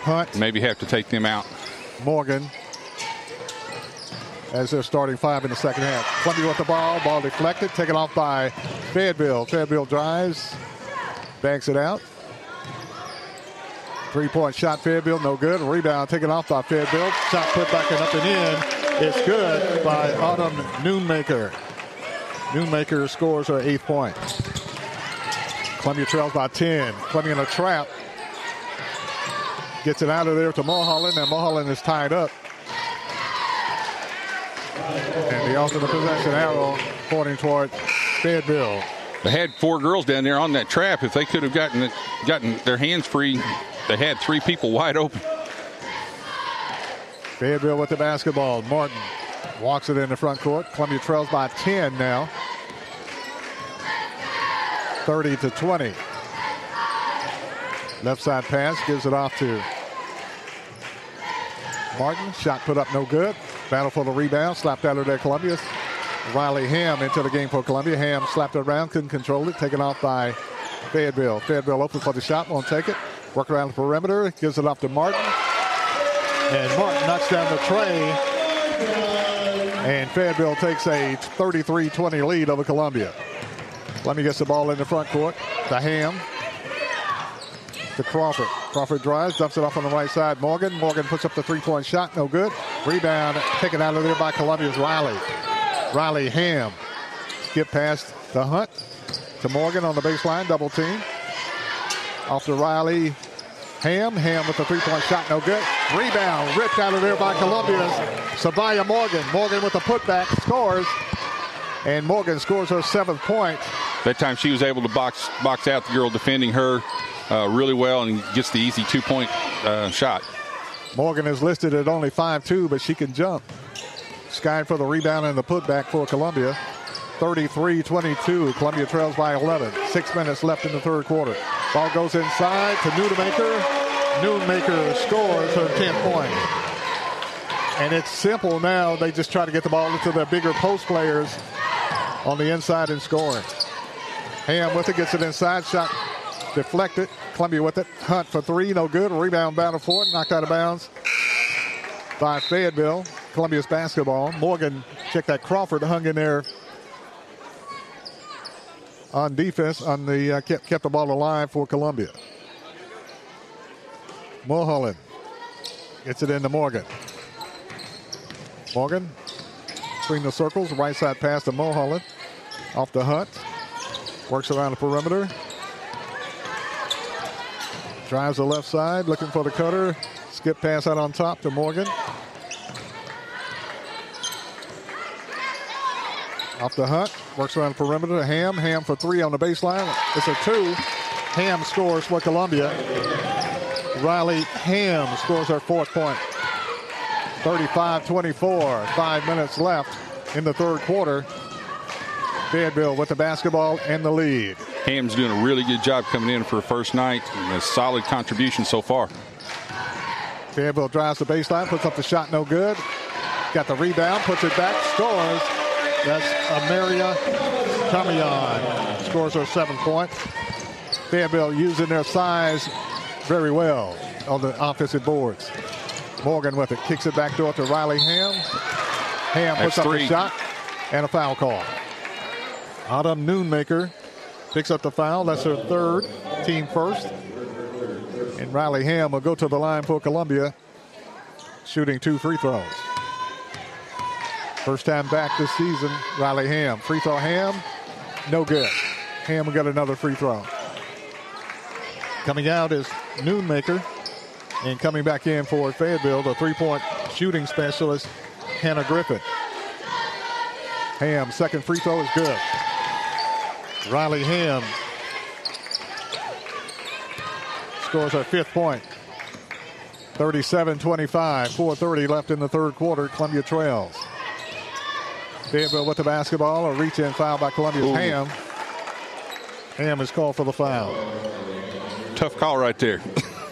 Hunt. Maybe have to take them out. Morgan. As they're starting five in the second half. Columbia with the ball. Ball deflected. Taken off by Fayetteville. Fayetteville drives. Banks it out. Three point shot, Fayetteville, no good. Rebound taken off by Fayetteville. Shot put back and up and in. It's good by Autumn Nunemaker. Nunemaker scores her eighth point. Columbia trails by 10. Columbia in a trap. Gets it out of there to Mulholland, and Mulholland is tied up. And the alternate possession arrow pointing toward Fayetteville. They had four girls down there on that trap. If they could have gotten gotten their hands free, they had three people wide open. Fayetteville with the basketball. Martin walks it in the front court. Columbia trails by 10 now. 30 to 20. Left side pass gives it off to Martin. Shot put up no good. Battle for the rebound. Slapped out of there, Columbia. Riley Ham into the game for Columbia. Ham slapped it around, couldn't control it. Taken off by Fayetteville. Fayetteville open for the shot, won't take it. Work around the perimeter, gives it off to Martin. And Martin knocks down the tray. And Fayetteville takes a 33-20 lead over Columbia. Columbia gets the ball in the front court. The Ham. To Crawford. Crawford drives, dumps it off on the right side. Morgan. Morgan puts up the three-point shot. No good. Rebound taken out of there by Columbia's Riley. Riley Ham. Skip past the Hunt to Morgan on the baseline. Double team. Off to Riley. Ham. Ham with the three-point shot. No good. Rebound ripped out of there by Columbia's Sabaya Morgan. Morgan with the putback scores. And Morgan scores her seventh point. That time she was able to box box out the girl defending her uh, really well and gets the easy two point uh, shot. Morgan is listed at only 5'2, but she can jump. Sky for the rebound and the putback for Columbia. 33-22. Columbia trails by 11. Six minutes left in the third quarter. Ball goes inside to Nunemaker. Nunemaker scores her 10th point. And it's simple now. They just try to get the ball into their bigger post players on the inside and scoring. Ham with it, gets it inside. Shot deflected. Columbia with it. Hunt for three, no good. Rebound battle for it. Knocked out of bounds by Fayetteville. Columbia's basketball. Morgan, check that Crawford hung in there on defense. On the uh, kept kept the ball alive for Columbia. Mulholland gets it into Morgan. Morgan between the circles, right side pass to Mulholland. Off the Hunt. Works around the perimeter. Drives the left side, looking for the cutter. Skip pass out on top to Morgan. Off the Hunt. Works around the perimeter. Ham. Ham for three on the baseline. It's a two. Ham scores for Columbia. Riley Ham scores her fourth point. 35-24. Five minutes left in the third quarter. Fayetteville with the basketball and the lead. Ham's doing a really good job coming in for a first night. And a solid contribution so far. Fayetteville drives the baseline, puts up the shot, no good. Got the rebound, puts it back, scores. That's Amaria Tamiyan. Scores her seventh point. Fayetteville using their size very well on the offensive boards. Morgan with it, kicks it back door to Riley Ham. Ham puts That's up three. the shot and a foul call. Autumn Nunemaker picks up the foul. That's her third, team first. And Riley Ham will go to the line for Columbia, shooting two free throws. First time back this season, Riley Ham. Free throw Ham, no good. Ham got another free throw. Coming out is Nunemaker. And coming back in for Fayetteville, the three-point shooting specialist, Hannah Griffin. Ham, second free throw is good. Riley Ham scores her fifth point. 37-25, 4.30 left in the third quarter. Columbia trails. Fayetteville with the basketball. A reach-in foul by Columbia's Ooh. Ham. Ham is called for the foul. Tough call right there.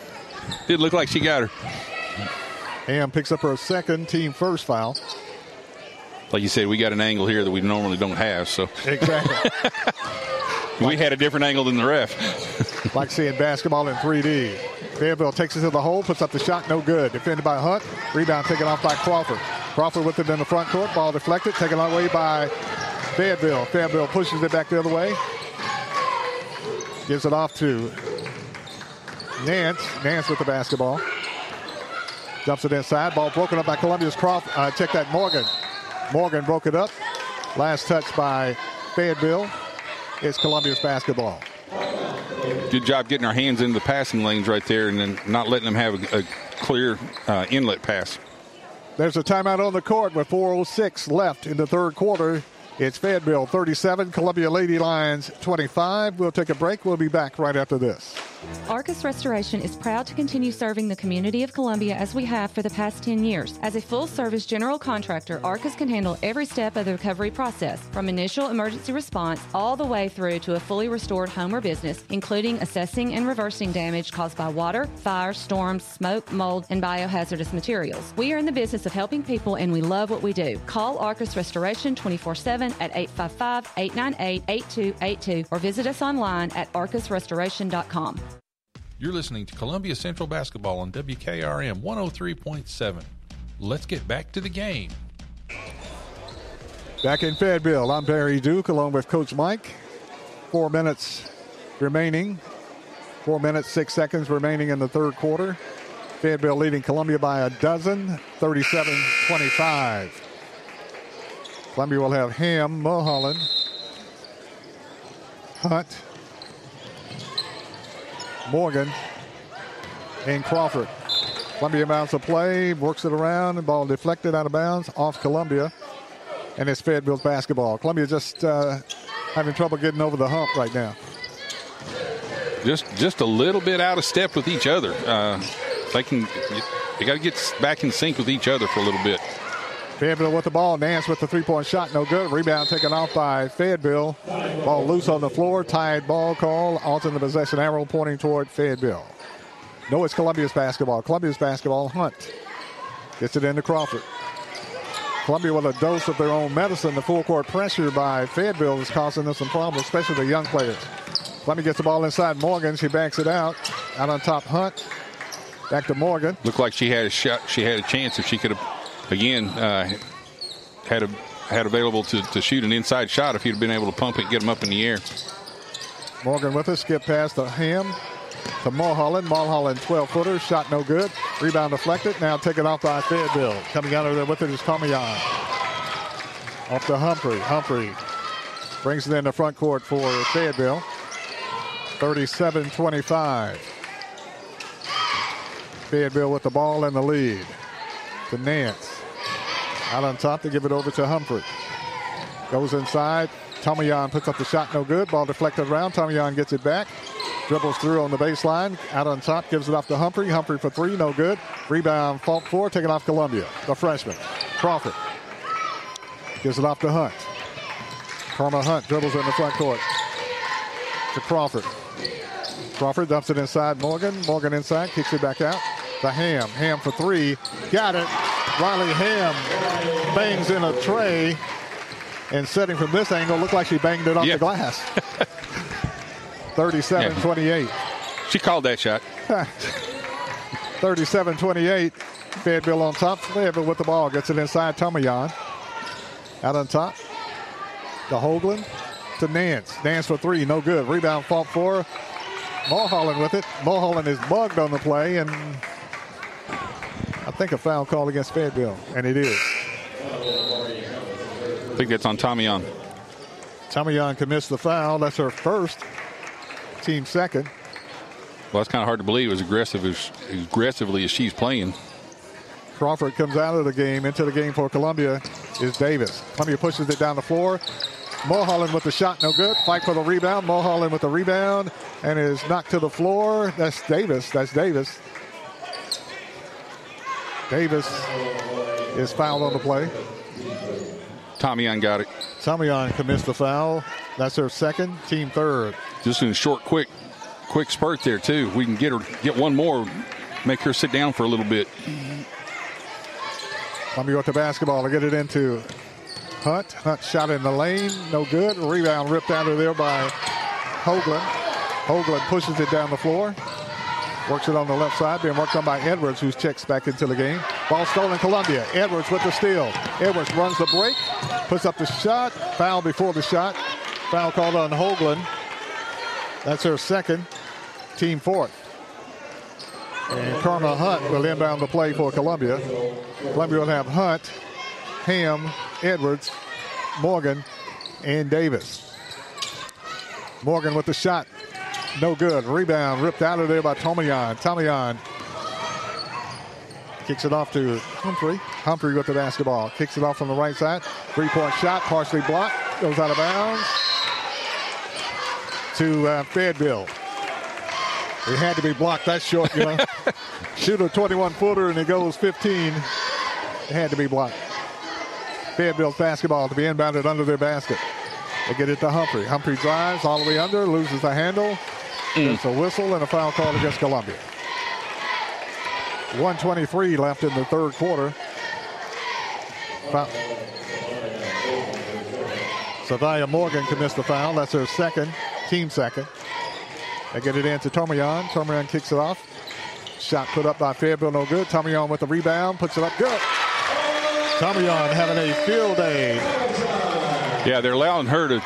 Didn't look like she got her. Ham picks up her second team first foul. Like you said, we got an angle here that we normally don't have. So Exactly. we had a different angle than the ref. like seeing basketball in 3D. Fayetteville takes it to the hole, puts up the shot, no good. Defended by Hunt. Rebound taken off by Crawford. Crawford with it in the front court. Ball deflected, taken away by Fayetteville. Fayetteville pushes it back the other way. Gives it off to Nance. Nance with the basketball. Dumps it inside. Ball broken up by Columbia's Crawford. Uh, check that Morgan. Morgan broke it up. Last touch by Fayetteville. It's Columbia's basketball. good job getting our hands into the passing lanes right there and then not letting them have a, a clear uh, inlet pass. There's a timeout on the court with 4.06 left in the third quarter. It's Fayetteville 37, Columbia Lady Lions 25. We'll take a break. We'll be back right after this. Arcus Restoration is proud to continue serving the community of Columbia as we have for the past 10 years. As a full service general contractor, Arcus can handle every step of the recovery process, from initial emergency response all the way through to a fully restored home or business, including assessing and reversing damage caused by water, fire, storms, smoke, mold, and biohazardous materials. We are in the business of helping people and we love what we do. Call Arcus Restoration 24 7 at 855 898 8282 or visit us online at arcusrestoration.com. You're listening to Columbia Central Basketball on WKRM 103.7. Let's get back to the game. Back in Fayetteville, I'm Barry Duke along with Coach Mike. Four minutes remaining. Four minutes, six seconds remaining in the third quarter. Fayetteville leading Columbia by a dozen, 37 25. Columbia will have Ham, Mulholland, Hunt, Morgan, and Crawford. Columbia mounts a play, works it around, the ball deflected out of bounds off Columbia, and it's Fayetteville's basketball. Columbia just uh, having trouble getting over the hump right now. Just just a little bit out of step with each other. Uh, they can they got to get back in sync with each other for a little bit. Fayetteville with the ball. Nance with the three-point shot. No good. Rebound taken off by Fayetteville. Ball loose on the floor. Tied ball call. Alternate possession arrow pointing toward Fayetteville. No, it's Columbia's basketball. Columbia's basketball. Hunt gets it into Crawford. Columbia with a dose of their own medicine. The full court pressure by Fayetteville is causing them some problems, especially the young players. Columbia gets the ball inside Morgan. She backs it out. Out on top, Hunt. Back to Morgan. Looked like she had a shot. She had a chance if she could have again, uh, had a, had available to, to shoot an inside shot if he'd been able to pump it, get him up in the air. Morgan with us, skip past the Ham to Mulholland. Mulholland 12 footer, shot no good. Rebound deflected. Now taken off by Fayetteville. Coming out of there with it is Tomayan. Off to Humphrey. Humphrey brings it in the front court for Fayetteville. 37 25. Fayetteville with the ball in the lead to Nance. Out on top to give it over to Humphrey. Goes inside. Tomayan puts up the shot, no good. Ball deflected around. Tomayan gets it back. Dribbles through on the baseline. Out on top, gives it off to Humphrey. Humphrey for three, no good. Rebound, fault four, taken off Columbia. The freshman. Crawford. Gives it off to Hunt. Karma Hunt dribbles in the front court. To Crawford. Crawford dumps it inside Morgan. Morgan inside, kicks it back out. The Ham. Ham for three. Got it. Riley Ham bangs in a tray. And setting from this angle, looked like she banged it off Yeah. the glass. 37 28. She called that shot. 37 28. Fayetteville on top. Fayetteville with the ball. Gets it inside Tomayan. Out on top. To Hoagland. To Nance. Nance for three. No good. Rebound fault four. Mulholland with it. Mulholland is bugged on the play, and think a foul call against Fayetteville, and it is. I think that's on Tommy Young. Tomayan commits the foul. That's her first. Team second. Well, that's kind of hard to believe as aggressive as aggressively as she's playing. Crawford comes out of the game. Into the game for Columbia is Davis. Columbia pushes it down the floor. Mulholland with the shot, no good. Fight for the rebound. Mulholland with the rebound and is knocked to the floor. That's Davis. That's Davis. Davis is fouled on the play. Tommy Young got it. Tomayan commits the foul. That's her second, team third. Just in a short, quick, quick spurt there too. We can get her, get one more, make her sit down for a little bit. Columbia with the basketball to get it into Hunt. Hunt shot in the lane, no good. Rebound ripped out of there by Hoagland. Hoagland pushes it down the floor. Works it on the left side, being worked on by Edwards, who checks back into the game. Ball stolen, Columbia. Edwards with the steal. Edwards runs the break, puts up the shot. Foul before the shot. Foul called on Hoagland. That's her second, team fourth. And Karma Hunt will inbound the play for Columbia. Columbia will have Hunt, Ham, Edwards, Morgan, and Davis. Morgan with the shot. No good. Rebound ripped out of there by Tomayan. Tomayan kicks it off to Humphrey. Humphrey with the basketball. Kicks it off from the right side. Three point shot, partially blocked. Goes out of bounds to uh, Fayetteville. He had to be blocked that short, you know. Shoot a 21 footer and he goes 15. It had to be blocked. Fayetteville's basketball to be inbounded under their basket. They get it to Humphrey. Humphrey drives all the way under, loses the handle. Mm. There's a whistle and a foul call against Columbia. 123 left in the third quarter. Foul. Savia Morgan commits the foul. That's her second, team second. They get it in to Tomayan. Tomayan kicks it off. Shot put up by Fayetteville, no good. Tomayan with the rebound, puts it up good. Tomayan having a field day. Yeah, they're allowing her to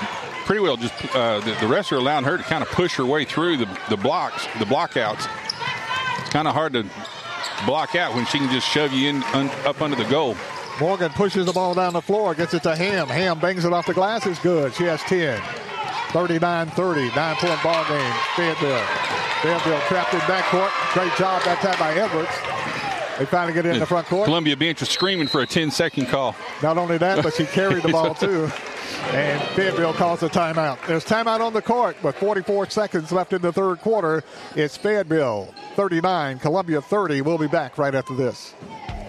pretty well just uh, the, the rest are allowing her to kind of push her way through the, the blocks, the blockouts. It's kind of hard to block out when she can just shove you in un, up under the goal. Morgan pushes the ball down the floor, gets it to Ham. Ham bangs it off the glass. It's good. She has 10. 39-30, nine-point ball game. Fayetteville. Fayetteville trapped in backcourt. Great job that time by Edwards. They finally get it in the front court. Columbia bench was screaming for a 10-second call. Not only that, but she carried the ball too. And Fayetteville calls a timeout. There's timeout on the court with 44 seconds left in the third quarter. It's Fayetteville 39, Columbia 30. We'll be back right after this.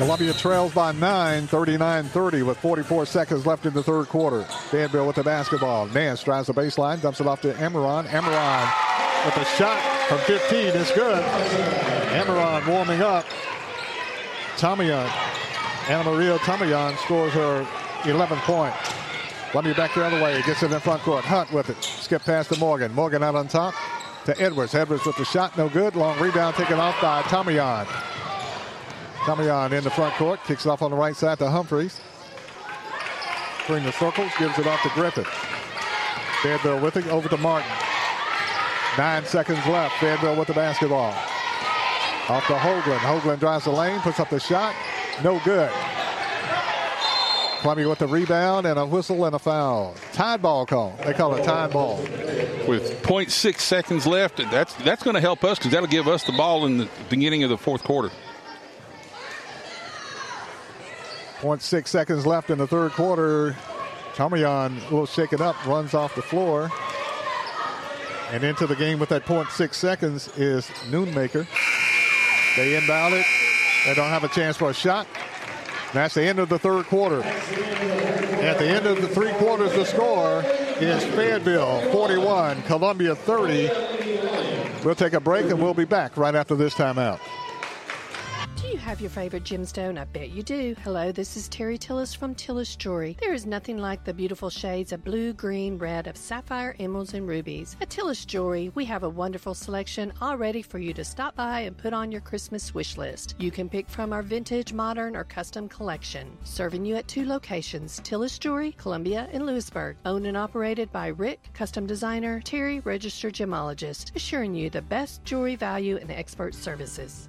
Columbia trails by 9, 39-30 with 44 seconds left in the third quarter. Danville with the basketball. Nance drives the baseline, dumps it off to Amaron. Amaron with a shot from 15 is good. Amaron warming up. Tomayan. Anna Maria Tomayan scores her 11th point. Columbia back the other way. Gets it in front court. Hunt with it. Skip past to Morgan. Morgan out on top to Edwards. Edwards with the shot. No good. Long rebound taken off by Tomayan. Tomayan in the front court, kicks it off on the right side to Humphreys. Between the circles, gives it off to Griffith. Fayetteville with it, over to Martin. Nine seconds left. Fayetteville with the basketball. Off to Hoagland. Hoagland drives the lane, puts up the shot. No good. Columbia with the rebound and a whistle and a foul. Tied ball call. They call it tied ball. With 0.6 seconds left, that's that's going to help us because that'll give us the ball in the beginning of the fourth quarter. 0.6 seconds left in the third quarter. Tomayan a little shaken up, runs off the floor. And into the game with that 0.6 seconds is Nunemaker. They inbound it. They don't have a chance for a shot. That's the end of the third quarter. At the end of the three quarters, the score is Fayetteville 41, Columbia 30. We'll take a break and we'll be back right after this timeout. Have your favorite gemstone? I bet you do. Hello, this is Terry Tillis from Tillis Jewelry. There is nothing like the beautiful shades of blue, green, red, of sapphire, emeralds, and rubies. At Tillis Jewelry, we have a wonderful selection all ready for you to stop by and put on your Christmas wish list. You can pick from our vintage, modern, or custom collection. Serving you at two locations Tillis Jewelry, Columbia, and Lewisburg. Owned and operated by Rick, custom designer, Terry, registered gemologist, assuring you the best jewelry value and expert services.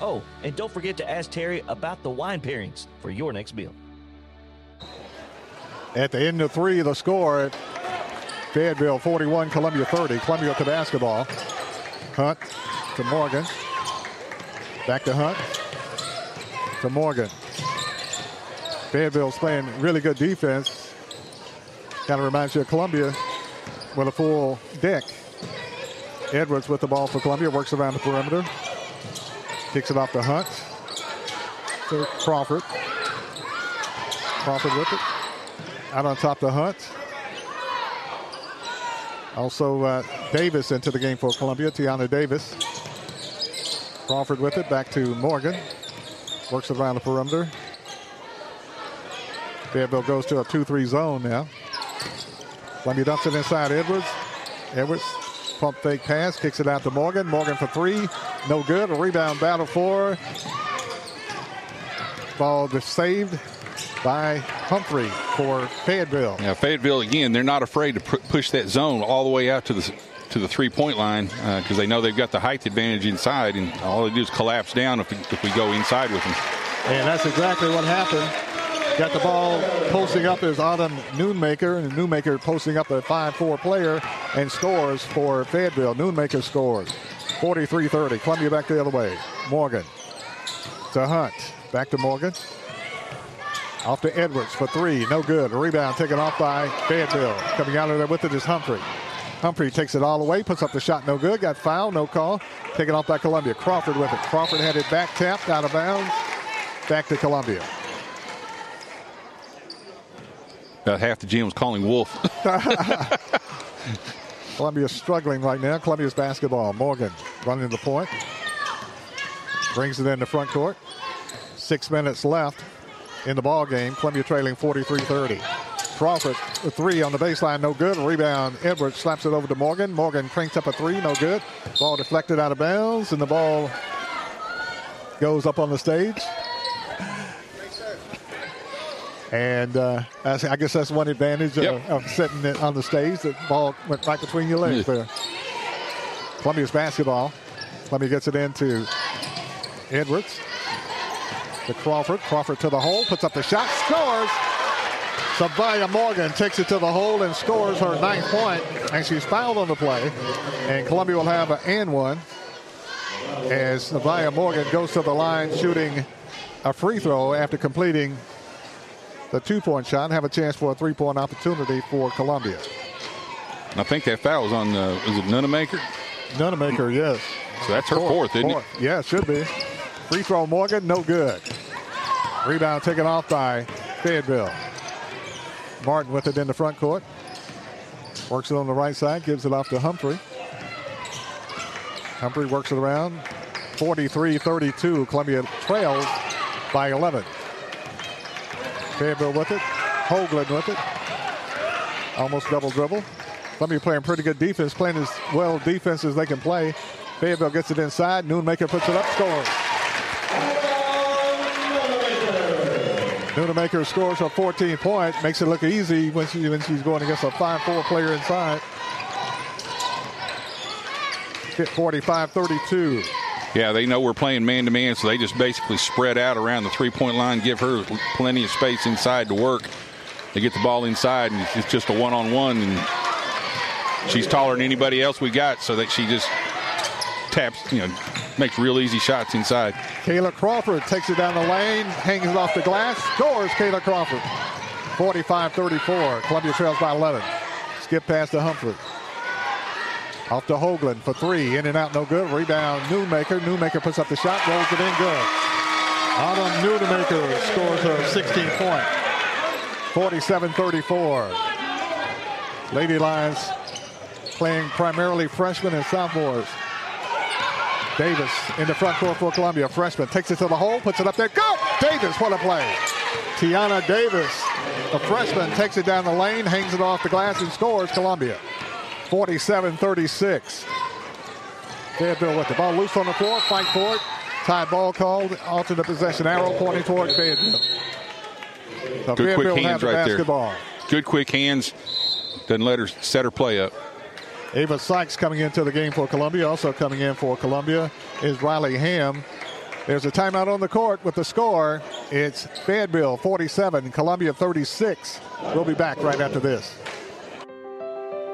Oh, and don't forget to ask Terry about the wine pairings for your next meal. At the end of three, the score Fayetteville 41, Columbia 30. Columbia to basketball. Hunt to Morgan. Back to Hunt. To Morgan. Fayetteville's playing really good defense. Kind of reminds you of Columbia with a full deck. Edwards with the ball for Columbia, works around the perimeter. Kicks it off to Hunt. To Crawford. Crawford with it. Out on top to Hunt. Also, uh, Davis into the game for Columbia, Tiana Davis. Crawford with it, back to Morgan. Works around the perimeter. Fayetteville goes to a 2-3 zone now. Columbia dumps it inside Edwards. Edwards, pump fake pass, kicks it out to Morgan. Morgan for three, no good. A rebound battle for. Ball just saved by Humphrey for Fayetteville. Yeah, Fayetteville again. They're not afraid to push that zone all the way out to the to the three point line because uh, they know they've got the height advantage inside, and all they do is collapse down if if we go inside with them. And that's exactly what happened. Got the ball posting up is Autumn Nunemaker, and Nunemaker posting up a 5-4 player and scores for Fayetteville. Nunemaker scores 43-30. Columbia back the other way. Morgan to Hunt. Back to Morgan. Off to Edwards for three. No good. Rebound taken off by Fayetteville. Coming out of there with it is Humphrey. Humphrey takes it all the way, puts up the shot, no good. Got foul, no call. Taken off by Columbia. Crawford with it. Crawford had it back tapped, out of bounds. Back to Columbia. About half the gym was calling Wolf. Columbia's struggling right now. Columbia's basketball. Morgan running the point. Brings it in the front court. Six minutes left in the ball game. Columbia trailing 43-30. Crawford, a three on the baseline, no good. Rebound, Edwards slaps it over to Morgan. Morgan cranks up a three, no good. Ball deflected out of bounds, and the ball goes up on the stage. And uh, I guess that's one advantage yep. of, of, sitting on the stage. The ball went right between your legs there. Columbia's basketball. Columbia gets it into Edwards. To Crawford. Crawford to the hole. Puts up the shot. Scores. Sabaya Morgan takes it to the hole and scores her ninth point. And she's fouled on the play. And Columbia will have an and one as Sabaya Morgan goes to the line shooting a free throw after completing the two-point shot and have a chance for a three-point opportunity for Columbia. I think that foul was on, the, is it Nunemaker? Nunemaker, yes. So that's her fourth, fourth isn't fourth. it? Yeah, it should be. Free throw Morgan, no good. Rebound taken off by Fayetteville. Martin with it in the front court. Works it on the right side, gives it off to Humphrey. Humphrey works it around. 43-32. Columbia trails by 11. Fayetteville with it. Hoagland with it. Almost double dribble. Columbia playing pretty good defense, playing as well defense as they can play. Fayetteville gets it inside. Nunemaker puts it up, scores. Nunemaker scores a 14 point, makes it look easy when, she, when she's going against a 5-4 player inside. 45-32. Yeah, they know we're playing man to man, so they just basically spread out around the three point line, give her plenty of space inside to work. They get the ball inside, and it's just a one on one, and she's taller than anybody else we got, so that she just taps, you know, makes real easy shots inside. Kayla Crawford takes it down the lane, hangs it off the glass, scores Kayla Crawford. 45 34. Columbia trails by 11. Skip past to Humphrey. Off to Hoagland for three. In and out, no good. Rebound, Nunemaker. Nunemaker puts up the shot, rolls it in good. Autumn Nunemaker scores her 16 point. 47-34. Lady Lions playing primarily freshmen and sophomores. Davis in the front court for Columbia. Freshman takes it to the hole, puts it up there. Go! Davis, what a play. Tiana Davis, a freshman, takes it down the lane, hangs it off the glass, and scores Columbia. 47-36. Fayetteville with the ball loose on the floor, fight for it. Tie ball called, alternate possession arrow pointing toward Fayetteville. So Good Fayetteville quick hands the right basketball. there. Good quick hands. Doesn't let her set her play up. Ava Sykes coming into the game for Columbia. Also coming in for Columbia is Riley Ham. There's a timeout on the court with the score. It's Fayetteville 47, Columbia 36. We'll be back right after this.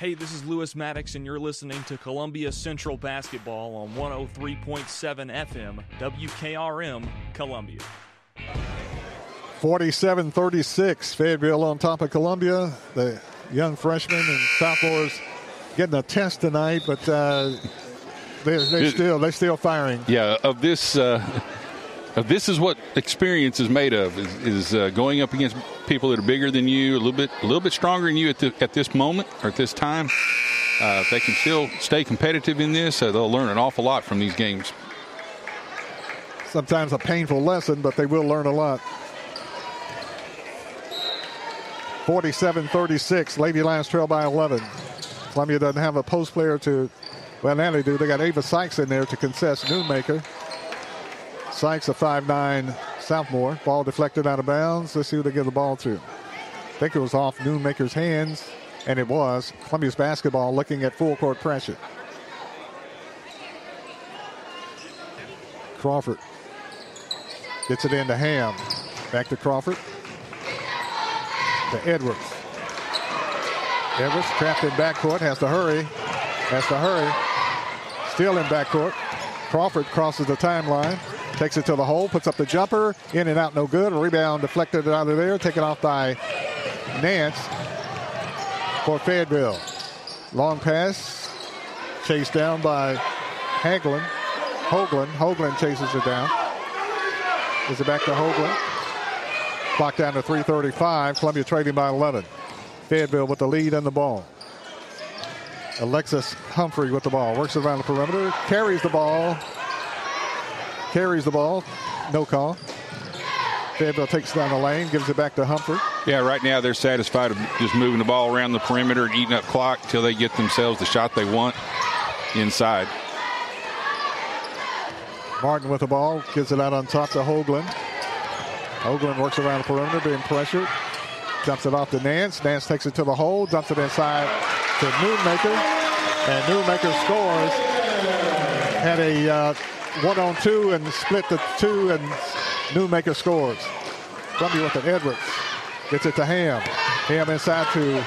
Hey, this is Lewis Maddox, and you're listening to Columbia Central Basketball on 103.7 FM, WKRM, Columbia. 47 36, Fayetteville on top of Columbia. The young freshmen and sophomores getting a test tonight, but uh, they're, they're still they're still firing. Yeah, of this. Uh, uh, this is what experience is made of: is, is uh, going up against people that are bigger than you, a little bit, a little bit stronger than you at, the, at this moment or at this time. Uh, if they can still stay competitive in this, uh, they'll learn an awful lot from these games. Sometimes a painful lesson, but they will learn a lot. 47-36, Lady Lions trail by 11. Columbia doesn't have a post player to, well, now they do. They got Ava Sykes in there to concess Nunemaker. Sykes, a 5'9 sophomore. Ball deflected out of bounds. Let's see who they give the ball to. I think it was off Nunemaker's hands, and it was. Columbia's basketball looking at full court pressure. Crawford gets it into Ham. Back to Crawford. To Edwards. Edwards trapped in backcourt, has to hurry. Has to hurry. Still in backcourt. Crawford crosses the timeline. Takes it to the hole, puts up the jumper, in and out, no good. Rebound deflected out of there, taken off by Nance for Fayetteville. Long pass, chased down by Hagelin. Hoagland. Hoagland chases it down. Is it back to Hoagland? Clock down to 335. Columbia trading by 11. Fayetteville with the lead and the ball. Alexis Humphrey with the ball. Works around the perimeter. Carries the ball carries the ball. No call. Fayetteville takes it down the lane, gives it back to Humphrey. Yeah, right now they're satisfied of just moving the ball around the perimeter and eating up clock until they get themselves the shot they want inside. Martin with the ball, gives it out on top to Hoagland. Hoagland works around the perimeter, being pressured. Dumps it off to Nance. Nance takes it to the hole, dumps it inside to Nunemaker. And Nunemaker scores. Had a uh, one on two and split the two, and Nunemaker scores. Columbia with it. Edwards gets it to Ham. Ham inside to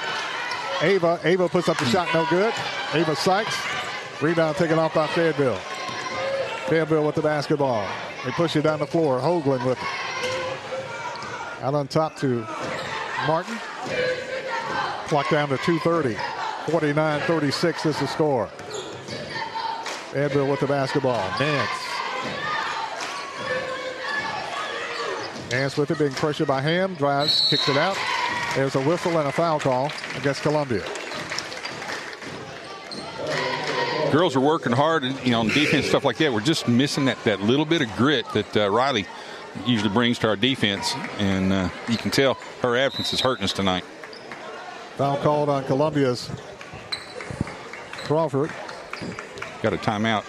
Ava. Ava puts up the shot, no good. Ava Sykes. Rebound taken off by Fayetteville. Fayetteville with the basketball. They push it down the floor. Hoagland with it. Out on top to Martin. Clock down to 2.30. 49-36 is the score. Fayetteville with the basketball. Nance. Nance with it, being pressured by Ham. Drives, kicks it out. There's a whistle and a foul call against Columbia. Girls are working hard, you know, on defense stuff like that. We're just missing that, that little bit of grit that uh, Riley usually brings to our defense, and uh, you can tell her absence is hurting us tonight. Foul called on Columbia's Crawford. Got a timeout.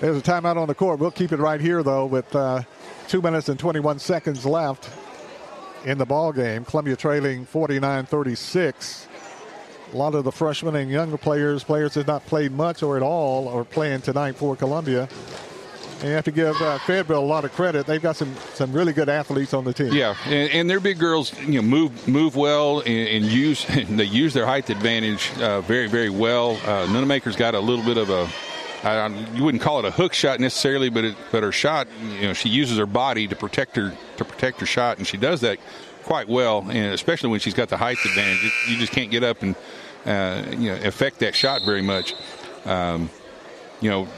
There's a timeout on the court. We'll keep it right here, though, with uh, two minutes and 21 seconds left in the ball game. Columbia trailing 49-36. A lot of the freshmen and younger players, players that not played much or at all, are playing tonight for Columbia. And you have to give uh, Fayetteville a lot of credit. They've got some some really good athletes on the team. Yeah, and, and their big girls, you know, move move well and, and use they use their height advantage uh, very very well. Uh, Nunemaker's got a little bit of a you wouldn't call it a hook shot necessarily, but it, but her shot, you know, she uses her body to protect her to protect her shot, and she does that quite well. And especially when she's got the height advantage, you just can't get up and uh, you know affect that shot very much. Um, you know,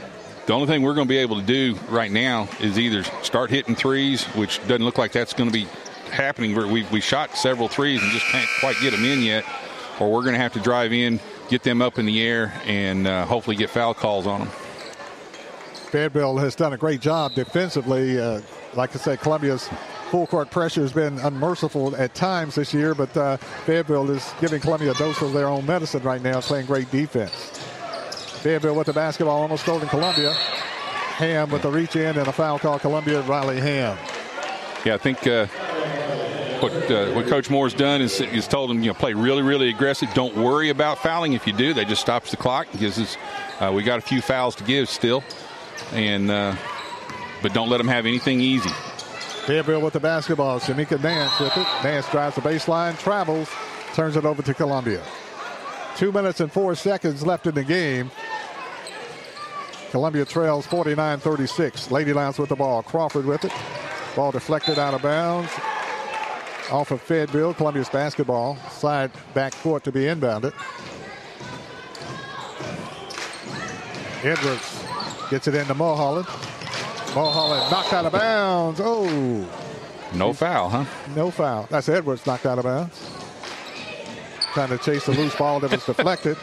the only thing we're going to be able to do right now is either start hitting threes, which doesn't look like that's going to be happening. We we shot several threes and just can't quite get them in yet, or we're going to have to drive in, get them up in the air, and uh, hopefully get foul calls on them. Fayetteville has done a great job defensively. Uh, like I said, Columbia's full court pressure has been unmerciful at times this year, but uh, is giving Columbia a dose of their own medicine right now, playing great defense. Fayetteville with the basketball, almost stolen Columbia. Ham with the reach in and a foul call. Columbia, Riley Ham. Yeah, I think uh, what uh, what Coach Moore's done is, is told them, you know, play really, really aggressive. Don't worry about fouling. If you do, they just stops the clock. Gives us, uh, we got a few fouls to give still, and uh, but don't let them have anything easy. Fayetteville with the basketball. Shamika Nance with it. Nance drives the baseline, travels, turns it over to Columbia. Two minutes and four seconds left in the game. Columbia trails 49 36. Lady Lions with the ball. Crawford with it. Ball deflected out of bounds. Off of Fayetteville. Columbia's basketball. Side back court to be inbounded. Edwards gets it into Mulholland. Mulholland knocked out of bounds. Oh. No foul, huh? No foul. That's Edwards knocked out of bounds. Trying to chase the loose ball that was deflected.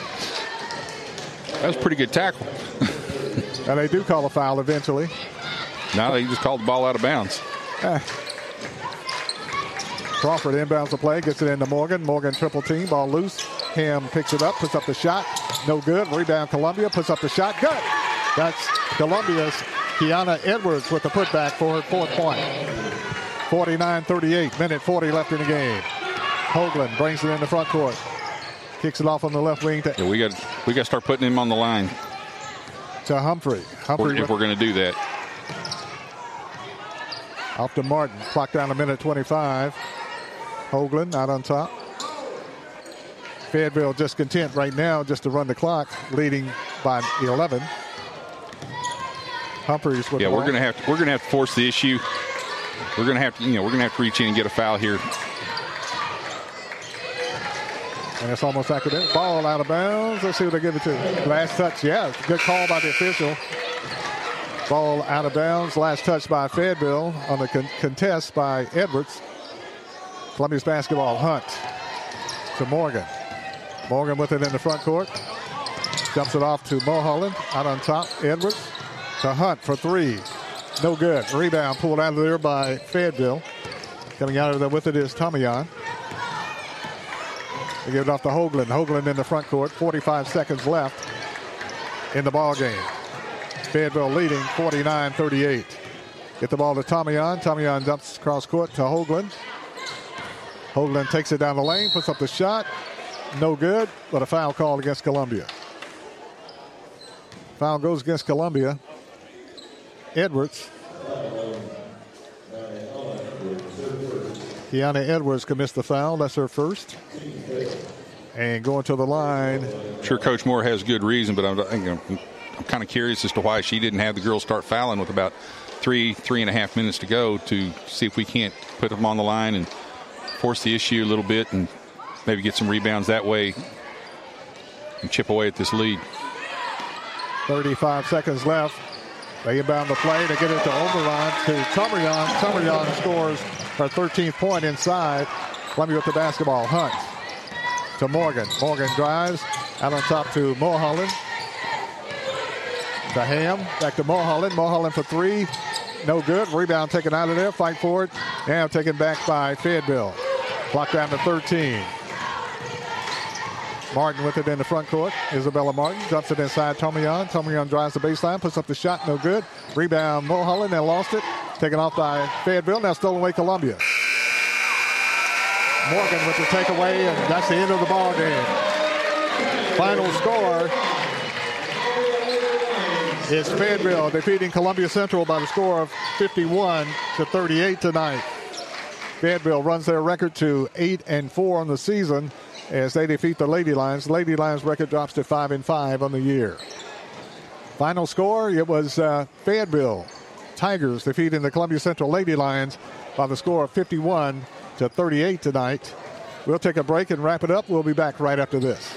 That was a pretty good tackle. and they do call a foul eventually. Now they just called the ball out of bounds. Eh. Crawford inbounds the play, gets it into Morgan. Morgan triple team, ball loose. Ham picks it up, puts up the shot. No good. Rebound Columbia, puts up the shot. Good. That's Columbia's Kiana Edwards with the putback for her fourth point. 49-38, minute 40 left in the game. Hoagland brings it in the front court. Kicks it off on the left wing to yeah, we got we got to start putting him on the line to Humphrey. Humphrey if we're going to do that. Off to Martin. Clock down a minute 25. Hoagland out on top. Fayetteville just content right now just to run the clock, leading by 11. Humphreys with yeah, we're gonna have to, we're gonna have to force the issue. We're gonna have to you know we're gonna have to reach in and get a foul here. And it's almost academic. Ball out of bounds. Let's see what they give it to. Last touch. Yeah, good call by the official. Ball out of bounds. Last touch by Fayetteville on the con- contest by Edwards. Columbia's basketball hunt to Morgan. Morgan with it in the front court. Jumps it off to Mulholland. Out on top, Edwards to Hunt for three. No good. Rebound pulled out of there by Fayetteville. Coming out of there with it is Tomayan. They give it off to Hoagland. Hoagland in the front court. 45 seconds left in the ball game. Fayetteville leading 49-38. Get the ball to Tomayan. Tomayan dumps cross court to Hoagland. Hoagland takes it down the lane, puts up the shot. No good, but a foul called against Columbia. Foul goes against Columbia. Edwards. Kiana Edwards commits the foul. That's her first. And going to the line. I'm sure Coach Moore has good reason, but I'm, I'm, I'm kind of curious as to why she didn't have the girls start fouling with about three, three and a half minutes to go to see if we can't put them on the line and force the issue a little bit and maybe get some rebounds that way and chip away at this lead. 35 seconds left. They inbound the play. They get it to Oberon to Tomayan. Tomayan scores her 13th point inside. Let me with the basketball. Hunt to Morgan. Morgan drives out on top to Mulholland. To Ham. Back to Mulholland. Mulholland for three. No good. Rebound taken out of there. Fight for it. Now taken back by Fayetteville. Clock down to 13. Martin with it in the front court. Isabella Martin dumps it inside Tomayan. Tomayan drives the baseline, puts up the shot, no good. Rebound Mulholland, they lost it. Taken off by Fayetteville, now stolen away Columbia. Morgan with the takeaway, and that's the end of the ball game. Final score is Fayetteville defeating Columbia Central by the score of 51 to 38 tonight. Fayetteville runs their record to 8 and 4 on the season as they defeat the Lady Lions. Lady Lions record drops to 5 and 5 on the year. Final score, it was uh, Fayetteville Tigers defeating the Columbia Central Lady Lions by the score of 51 to 38 tonight. We'll take a break and wrap it up. We'll be back right after this.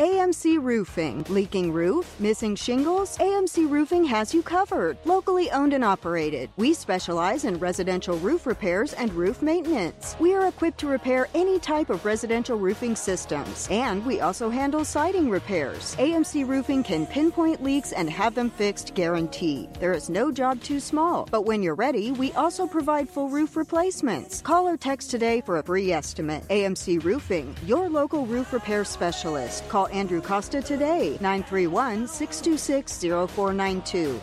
AMC Roofing. Leaking roof? Missing shingles? AMC Roofing has you covered. Locally owned and operated. We specialize in residential roof repairs and roof maintenance. We are equipped to repair any type of residential roofing systems. And we also handle siding repairs. AMC Roofing can pinpoint leaks and have them fixed guaranteed. There is no job too small. But when you're ready, we also provide full roof replacements. Call or text today for a free estimate. AMC Roofing, your local roof repair specialist. Call Andrew Costa today, 931 626 0492.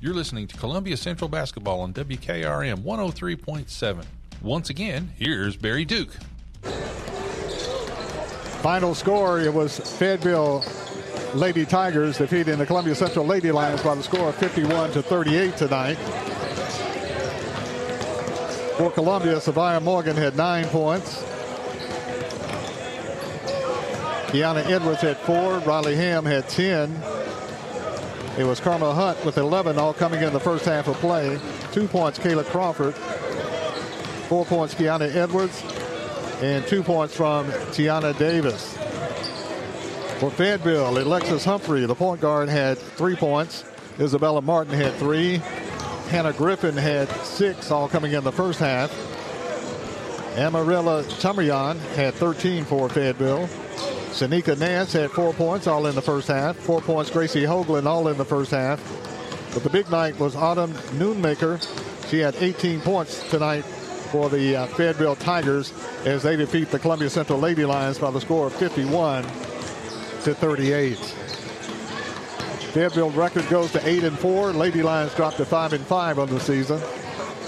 You're listening to Columbia Central Basketball on WKRM 103.7. Once again, here's Barry Duke. Final score it was Fayetteville Lady Tigers defeating the Columbia Central Lady Lions by the score of 51 to 38 tonight. For Columbia, Savia Morgan had nine points. Kiana Edwards had four. Riley Ham had 10. It was Karma Hunt with 11, all coming in the first half of play. Two points, Kayla Crawford. Four points, Kiana Edwards. And two points from Tiana Davis. For Fayetteville, Alexis Humphrey, the point guard, had three points. Isabella Martin had three. Hannah Griffin had six, all coming in the first half. Amarilla Tamarian had 13 for Fayetteville. Sanika Nance had four points, all in the first half. Four points, Gracie Hoagland, all in the first half. But the big night was Autumn Nunemaker. She had 18 points tonight for the uh, Fayetteville Tigers as they defeat the Columbia Central Lady Lions by the score of 51 to 38. Fayetteville record goes to 8 and 4. Lady Lions drop to 5 and 5 on the season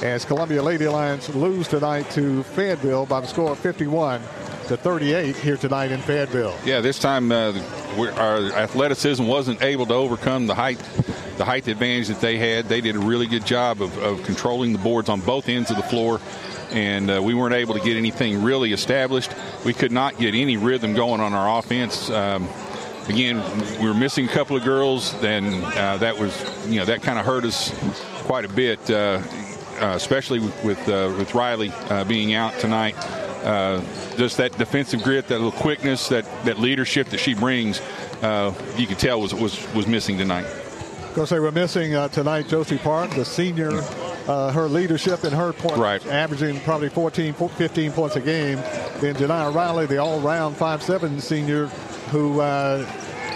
as Columbia Lady Lions lose tonight to Fayetteville by the score of 51 to 38 here tonight in Fayetteville. Yeah, this time uh, our athleticism wasn't able to overcome the height the height advantage that they had. They did a really good job of, of controlling the boards on both ends of the floor, and uh, we weren't able to get anything really established. We could not get any rhythm going on our offense. Um, again, we were missing a couple of girls, and uh, that was, you know, that kind of hurt us quite a bit, uh, uh especially with uh, with Riley uh, being out tonight. Just that defensive grit, that little quickness, that, that leadership that she brings, you could tell was was was missing tonight. Course, they were missing uh, tonight Josie Park, the senior, uh, her leadership and her points, right. averaging probably 14, 15 points a game. Then Janiyah Riley, the all-round 5'7 senior, who uh,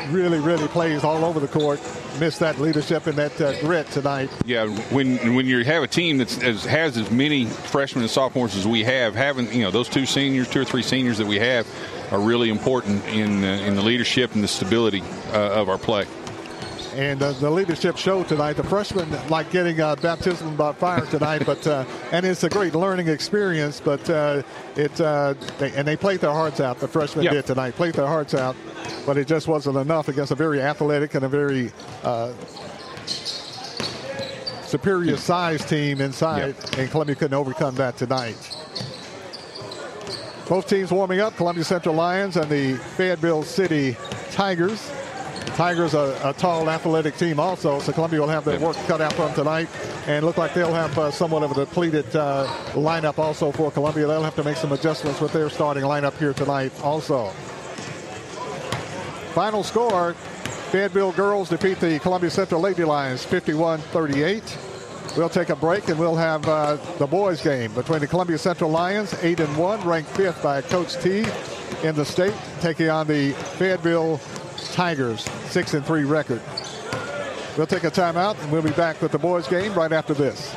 really, really plays all over the court, missed that leadership and that uh, grit tonight. Yeah, when when you have a team that has as many freshmen and sophomores as we have, having you know those two seniors, two or three seniors that we have, are really important in uh, in the leadership and the stability uh, of our play and uh, the leadership show tonight. The freshmen like getting uh, baptism by fire tonight, but uh, and it's a great learning experience. But uh, it uh, they, and they played their hearts out. The freshmen yep. did tonight, played their hearts out, but it just wasn't enough against a very athletic and a very uh, superior size team inside, yep. and Columbia couldn't overcome that tonight. Both teams warming up, Columbia Central Lions and the Fayetteville City Tigers. Tigers a, a, tall, athletic team also, so Columbia will have their work cut out for them tonight, and look like they'll have uh, somewhat of a depleted uh, lineup also for Columbia. They'll have to make some adjustments with their starting lineup here tonight also. Final score, Fayetteville girls defeat the Columbia Central Lady Lions 51-38. We'll take a break and we'll have uh, the boys game between the Columbia Central Lions, 8 and 1, ranked fifth by Coach T, in the state, taking on the Fayetteville Tigers, 6 and 3 record. We'll take a timeout and we'll be back with the boys game right after this.